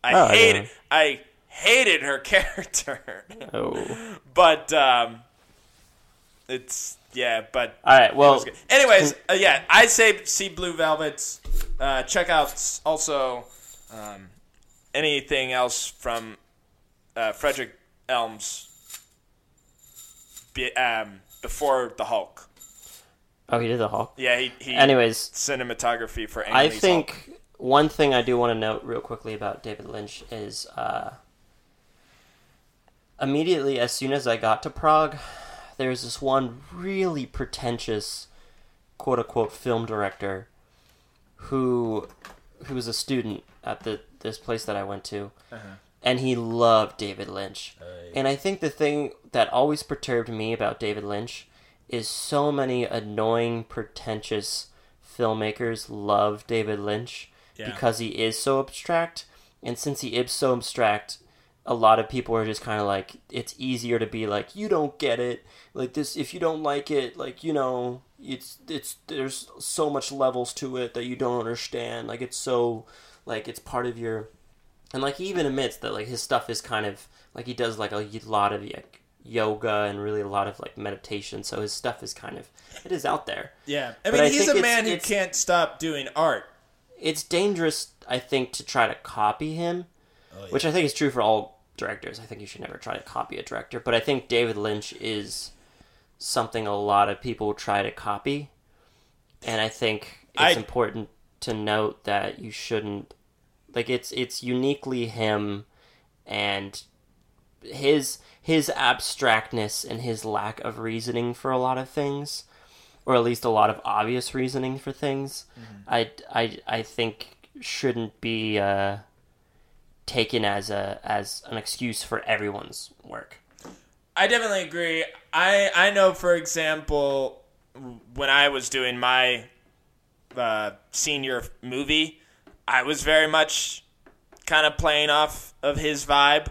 I Oh, I hated. I hated her [laughs] character, Oh. but um, it's yeah, but All right. Well. Anyways, uh, yeah, I say see Blue Velvets. Uh, check out also um, anything else from uh, Frederick Elmes be, um, before the Hulk. oh, he did the Hulk. Yeah, he, he Anyways, cinematography for Ang I Lee's think Hulk. one thing I do want to note real quickly about David Lynch is uh, immediately as soon as I got to Prague, there was this one really pretentious, quote unquote, film director who who was a student at the this place that I went to, uh-huh. and he loved David Lynch. And I think the thing that always perturbed me about David Lynch is so many annoying, pretentious filmmakers love David Lynch Yeah. because he is so abstract. And since he is so abstract, a lot of people are just kind of like, it's easier to be like, you don't get it. Like this, if you don't like it, like you know, it's it's there's so much levels to it that you don't understand. Like it's so, like it's part of your and like he even admits that like his stuff is kind of like he does like a lot of like yoga and really a lot of like meditation so his stuff is kind of it is out there Yeah, I mean, I he's a man who can't stop doing art. it's dangerous i think to try to copy him oh, which i think is true for all directors. I think you should never try to copy a director but i think david lynch is something a lot of people try to copy. And i think it's I- important to note that you shouldn't like it's it's uniquely him and his his abstractness and his lack of reasoning for a lot of things or at least a lot of obvious reasoning for things I, I I think shouldn't be uh, taken as a as an excuse for everyone's work I definitely agree. I I know, for example, when I was doing my uh, senior movie, I was very much kind of playing off of his vibe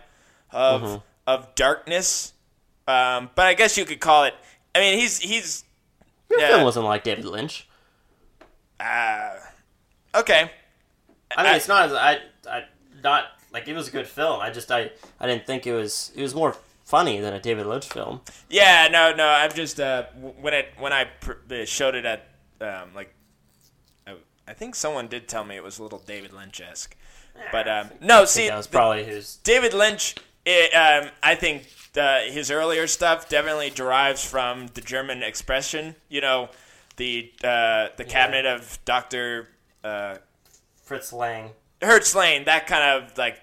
of Mm-hmm. of darkness. Um, but I guess you could call it. I mean, he's he's your Yeah. film wasn't like David Lynch uh, okay. I mean I- it's not as I I not like it was a good film I just I I didn't think it was it was more funny than a David Lynch film Yeah, no, no. I'm just uh, when it when I pr- uh, showed it at um, like I, I think someone did tell me it was a little David Lynch esque, but um, no. See, that was the- probably his David Lynch. It, um, I think uh, his earlier stuff definitely derives from the German expression. You know, the uh, the cabinet of Doctor uh, Fritz Lang Hertz Lane. That kind of like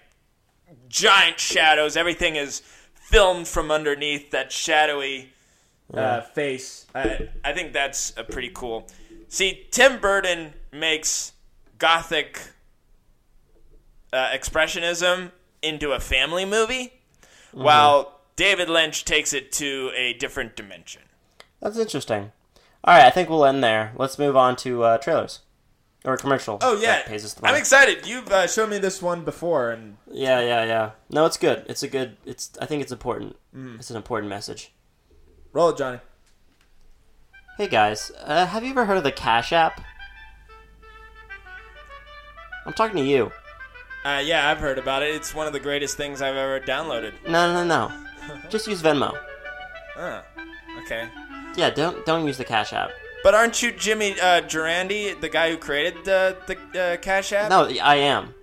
giant shadows. Everything is filmed from underneath that shadowy uh, face. I, I think that's a pretty cool. See, Tim Burton makes gothic uh, expressionism into a family movie, while David Lynch takes it to a different dimension. That's interesting. All right, I think we'll end there. Let's move on to uh, trailers or commercial. Oh yeah, pays us the I'm excited. You've uh, shown me this one before, and yeah, yeah, yeah. No, it's good. It's a good. It's. I think it's important. Mm. It's an important message. roll it, Johnny. Hey guys, uh, have you ever heard of the Cash App? I'm talking to you. Uh, yeah, I've heard about it. It's one of the greatest things I've ever downloaded. No, no, no. [laughs] Just use Venmo. Oh, okay. Yeah, don't don't use the Cash App. But aren't you Jimmy uh, the guy who created the the uh, Cash App? No, I am.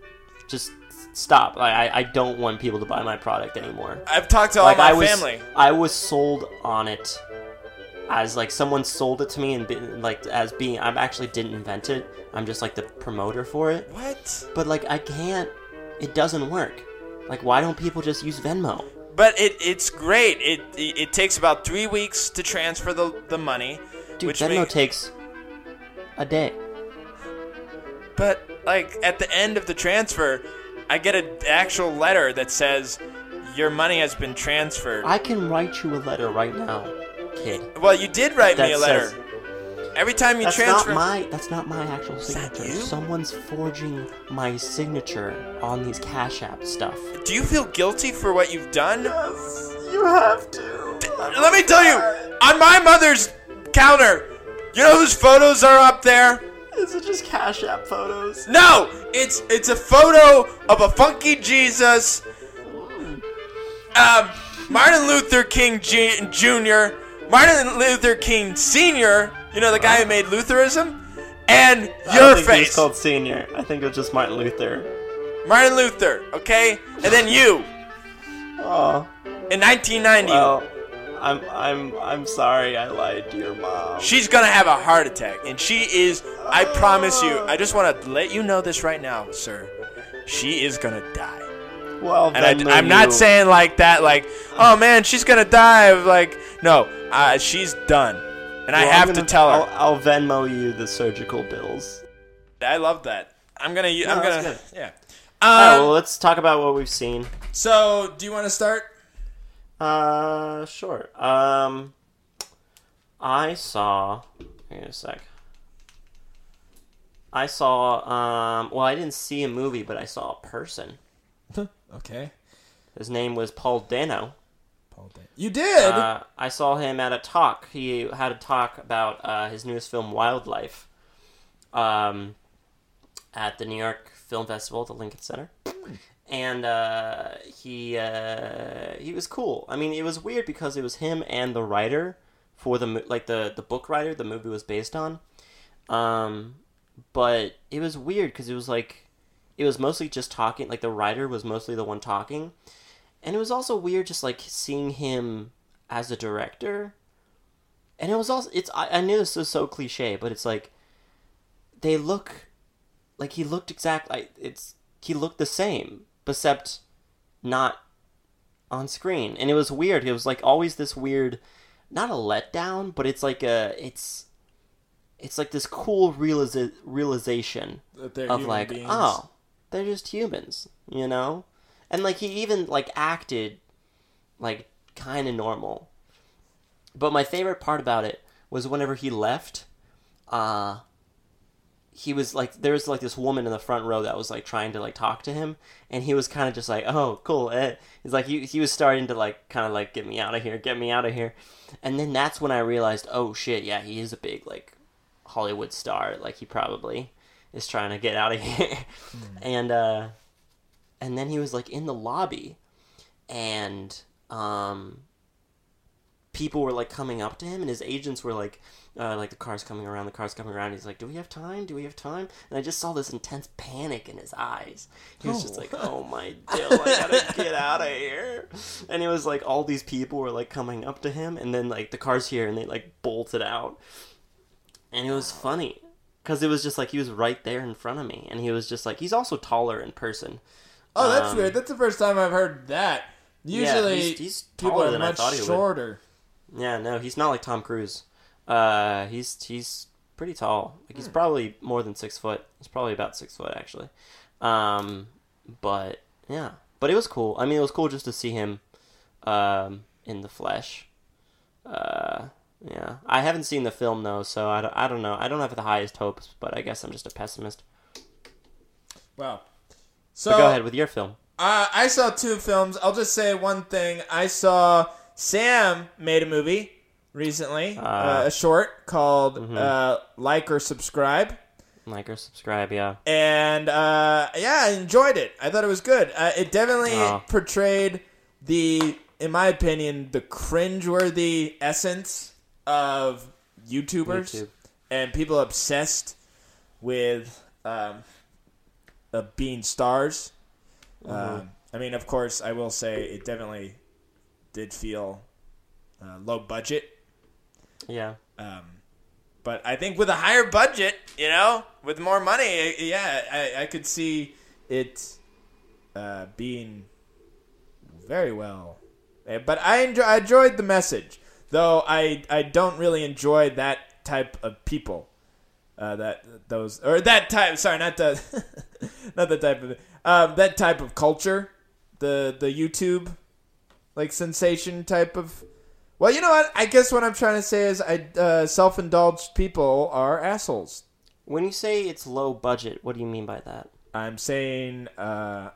Just stop. I, I I don't want people to buy my product anymore. I've talked to all like my I was, family. I was sold on it as like someone sold it to me and been, like as being. I actually didn't invent it. I'm just like the promoter for it. What? But like I can't. It doesn't work. Like why don't people just use Venmo? But it it's great. It it, it takes about three weeks to transfer the the money. Dude, which Venmo make- takes a day. But like at the end of the transfer, I get an actual letter that says your money has been transferred. I can write you a letter right now, kid. well, you did write me a letter, says- Every time you That's transfer, not my. That's not my actual signature. Someone's forging my signature on these Cash App stuff. do you feel guilty for what you've done? Yes, you have to. Let me tell you, on my mother's counter, you know whose photos are up there? Is it just Cash App photos? No, it's it's a photo of a funky Jesus, um, Martin Luther King G- Jr., Martin Luther King Sr. You know the guy who made Lutheranism, and I your don't think he was called Senior. I think it was just Martin Luther. Martin Luther. Okay, and then you Oh, in 1990. well, I'm I'm I'm sorry. I lied to your mom. She's gonna have a heart attack, and she is. I promise you. I just want to let you know this right now, sir. She is gonna die. Well, And then I, am not saying like that, like, oh man, she's gonna die like, no, uh, she's done, and I Well, I'm have gonna- to tell her. I'll, I'll Venmo you the surgical bills. I love that. I'm gonna, I'm gonna, yeah. All right, Um, well, let's talk about what we've seen. so, do you want to start? Uh, sure. Um, I saw. Wait a sec. I saw. Um, well, I didn't see a movie, but I saw a person. [laughs] Okay. His name was Paul Dano. Paul Dano. You did. Uh, I saw him at a talk. He had a talk about uh, his newest film, Wildlife, um, at the New York Film Festival at the Lincoln Center. And uh, he uh, he was cool. I mean, it was weird because it was him and the writer for the like the the book writer the movie was based on. Um, but it was weird because it was like it was mostly just talking. Like the writer was mostly the one talking, and it was also weird just like seeing him as a director and it was also it's I, I knew this was so cliche but it's like they look like he looked exactly it's he looked the same except not on screen. And it was weird. It was like always this weird not a letdown but it's like a it's it's like this cool realisa- realization That of like beings. oh they're just humans you know? And like he even like acted like kind of normal. But my favorite part about it was whenever he left uh he was like there was like this woman in the front row that was like trying to like talk to him and he was kind of just like oh cool eh. he's like he, he was starting to like kind of like get me out of here get me out of here. And then that's when i realized oh shit yeah he is a big like hollywood star like he probably is trying to get out of [laughs] here and uh and then he was like in the lobby and um people were like coming up to him and his agents were like uh, like the car's coming around the car's coming around he's like do we have time do we have time and i just saw this intense panic in his eyes he was just Oh. like oh my [laughs] dill i gotta get out of here and it was like all these people were like coming up to him and then like the car's here and they like bolted out and it was funny because it was just like he was right there in front of me and he was just like he's also taller in person Oh, that's Um, weird. That's the first time I've heard that. Yeah, Usually, he's- he's people taller are than I much thought he would. shorter. Yeah, no, he's not like Tom Cruise. Uh, he's he's pretty tall. Like he's probably more than six foot. He's probably about six foot actually. Um, but yeah, but it was cool. I mean, it was cool just to see him, um, in the flesh. Uh, yeah, I haven't seen the film though, so I don't, I don't know. I don't have the highest hopes, but I guess I'm just a pessimist. Wow. So But go ahead with your film. Uh, I saw two films. I'll just say one thing. I saw Sam made a movie recently, Ah. uh, a short called Mm-hmm. uh, "Like or Subscribe," Like or subscribe, yeah. and uh, yeah, I enjoyed it. I thought it was good. Uh, it definitely Oh. portrayed the, in my opinion, the cringeworthy essence of YouTubers YouTube. and people obsessed with um, uh, being stars. Um, I mean, of course, I will say it definitely did feel uh, low budget. Yeah. Um, but I think with a higher budget, you know, with more money, yeah, I, I could see it uh, being very well. Uh, But I, enjoy, I enjoyed the message, though I, I don't really enjoy that type of people. Uh, that those or that type. Sorry, not the [laughs] not that type of um, that type of culture. The the YouTube like sensation type of Well, you know what? I guess what I'm trying to say is, I uh, self-indulged people are assholes. When you say it's low budget, what do you mean by that? I'm saying, uh,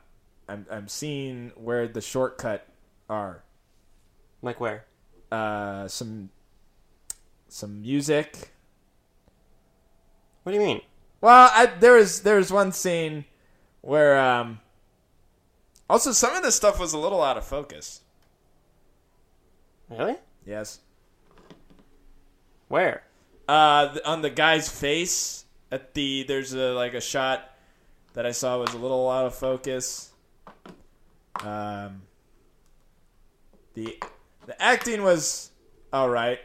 I'm I'm seeing where the shortcut are. Like where? Uh, some some music. What do you mean? Well, I, there was there was one scene where um. Also, some of this stuff was a little out of focus. Really? Yes. Where? Uh, on the guy's face at the there's a like a shot that I saw was a little out of focus. Um, the the acting was all right.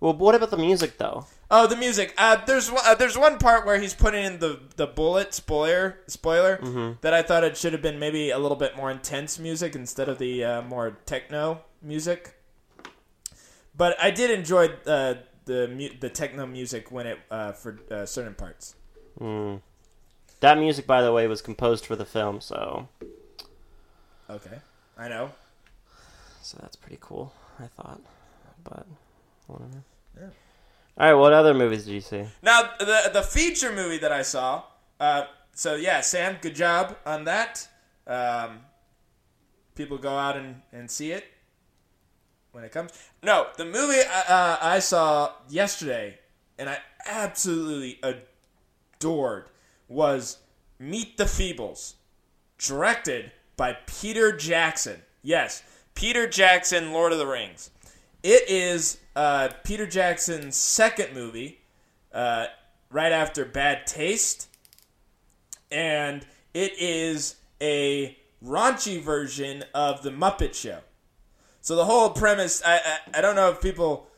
Well, what about the music though? Oh, the music. Uh, there's one- uh, there's one part where he's putting in the the bullet spoiler spoiler mm-hmm. that I thought it should have been maybe a little bit more intense music instead of the uh, more techno music. But I did enjoy uh, the mu- the techno music when it uh, for uh, certain parts. Hmm. That music, by the way, was composed for the film, so Okay, I know. so that's pretty cool. I thought, but whatever. Yeah. All right, what other movies did you see? Now the the feature movie that I saw. Uh, so yeah, Sam, good job on that. Um, people go out and, and see it when it comes. No, the movie I, uh, I saw yesterday and I absolutely adored was Meet the Feebles, directed by Peter Jackson. Yes, Peter Jackson, Lord of the Rings. It is uh, Peter Jackson's second movie, uh, right after Bad Taste, and it is a raunchy version of the Muppet Show. So the whole premise, I, I, I don't know if people.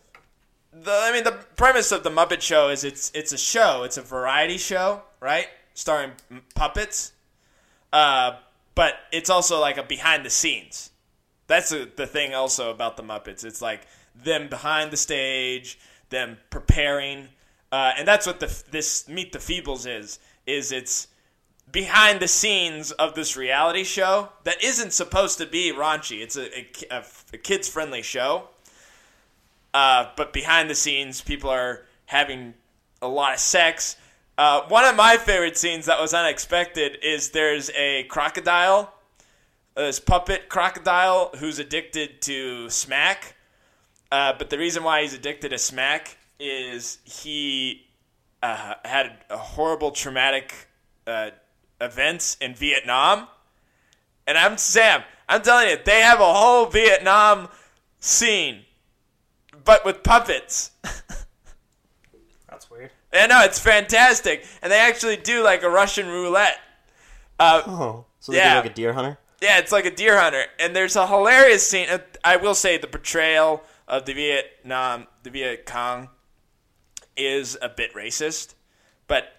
The, I mean, the premise of the Muppet Show is it's it's a show. It's a variety show, right? Starring puppets. Uh, but it's also like a behind the scenes. That's a, the thing also about the Muppets. It's like them behind the stage, them preparing, uh, and that's what the this Meet the Feebles is. Is it's behind the scenes of this reality show that isn't supposed to be raunchy. It's a, a, a- kids friendly show. Uh, but behind the scenes, people are having a lot of sex. Uh, one of my favorite scenes that was unexpected is there's a crocodile, this puppet crocodile who's addicted to smack. Uh, but the reason why he's addicted to smack is he uh, had a horrible traumatic uh, events in Vietnam. And I'm Sam. I'm telling you, they have a whole Vietnam scene, but with puppets. [laughs] That's weird. and no, it's fantastic. And they actually do like a Russian roulette. Uh, Oh, so they Yeah. do like a deer hunter. yeah, it's like a deer hunter, and there's a hilarious scene. uh, I will say the portrayal of the Vietnam, the Viet Cong, is a bit racist, but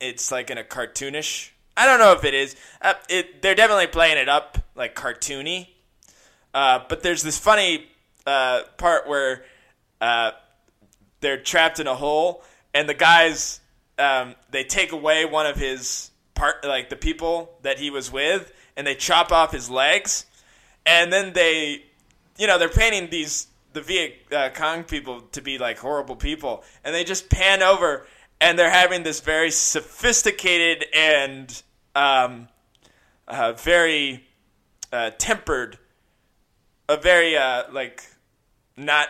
it's like in a cartoonish. I don't know if it is. Uh, it they're definitely playing it up like cartoony. Uh, but there's this funny uh, part where uh, they're trapped in a hole, and the guys um, they take away one of his part, like the people that he was with, and they chop off his legs, and then they, you know, they're painting these the Viet uh, Cong people to be like horrible people, and they just pan over, and they're having this very sophisticated and um, uh, very uh, tempered, a very uh, like not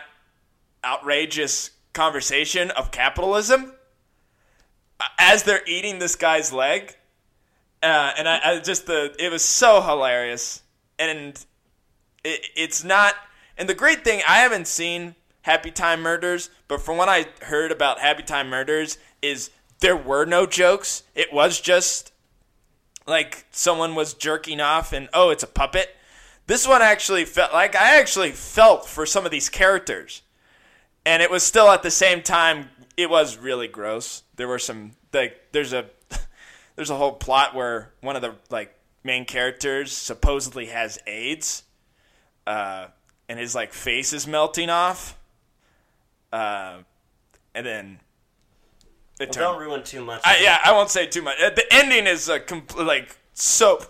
outrageous conversation of capitalism uh, as they're eating this guy's leg. Uh, and I, I just the it was so hilarious, and it, it's not. And the great thing I haven't seen Happy Time Murders, but from what I heard about Happy Time Murders is there were no jokes. It was just like someone was jerking off and oh, it's a puppet. This one actually felt like I actually felt for some of these characters and it was still at the same time it was really gross there were some like there's a [laughs] there's a whole plot where one of the like main characters supposedly has aids uh, and his like face is melting off uh, and then it Well, turned don't ruin too much. I, yeah, I won't say too much. Uh, The ending is a compl- like so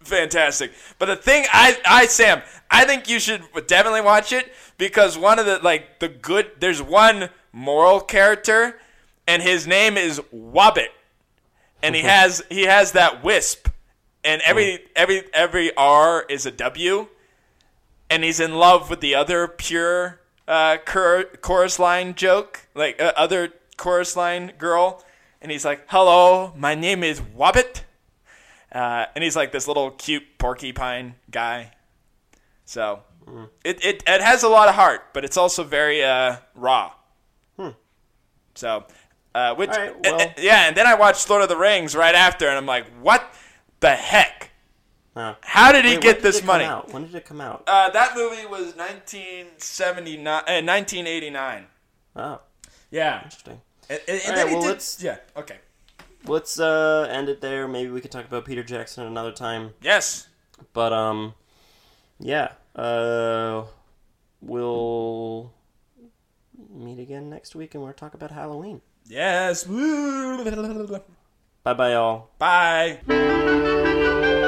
fantastic. But the thing, I, I, Sam, I think you should definitely watch it because one of the like the good. There's one moral character, and his name is Wobbit, and he has he has that wisp, and every every every R is a W, and he's in love with the other pure uh, chor- chorus line joke, like uh, other chorus line girl, and he's like, "Hello, my name is Wabbit," Uh, and he's like this little cute porcupine guy. So it, it it has a lot of heart, but it's also very uh, raw. So, uh, which right, and- well- and- yeah, and then I watched Lord of the Rings right after, and I'm like, what the heck? Huh. How did he Wait, get this money? out? When did it come out? Uh, that movie was 1979, uh, 1989. Oh, Yeah, interesting. And, and- and All then right, well, did- let's- yeah, okay, Let's uh, end it there. Maybe we could talk about Peter Jackson another time. yes, But um, yeah. Uh, we'll meet again next week, and we'll talk about Halloween. yes. Bye bye, y'all. Bye.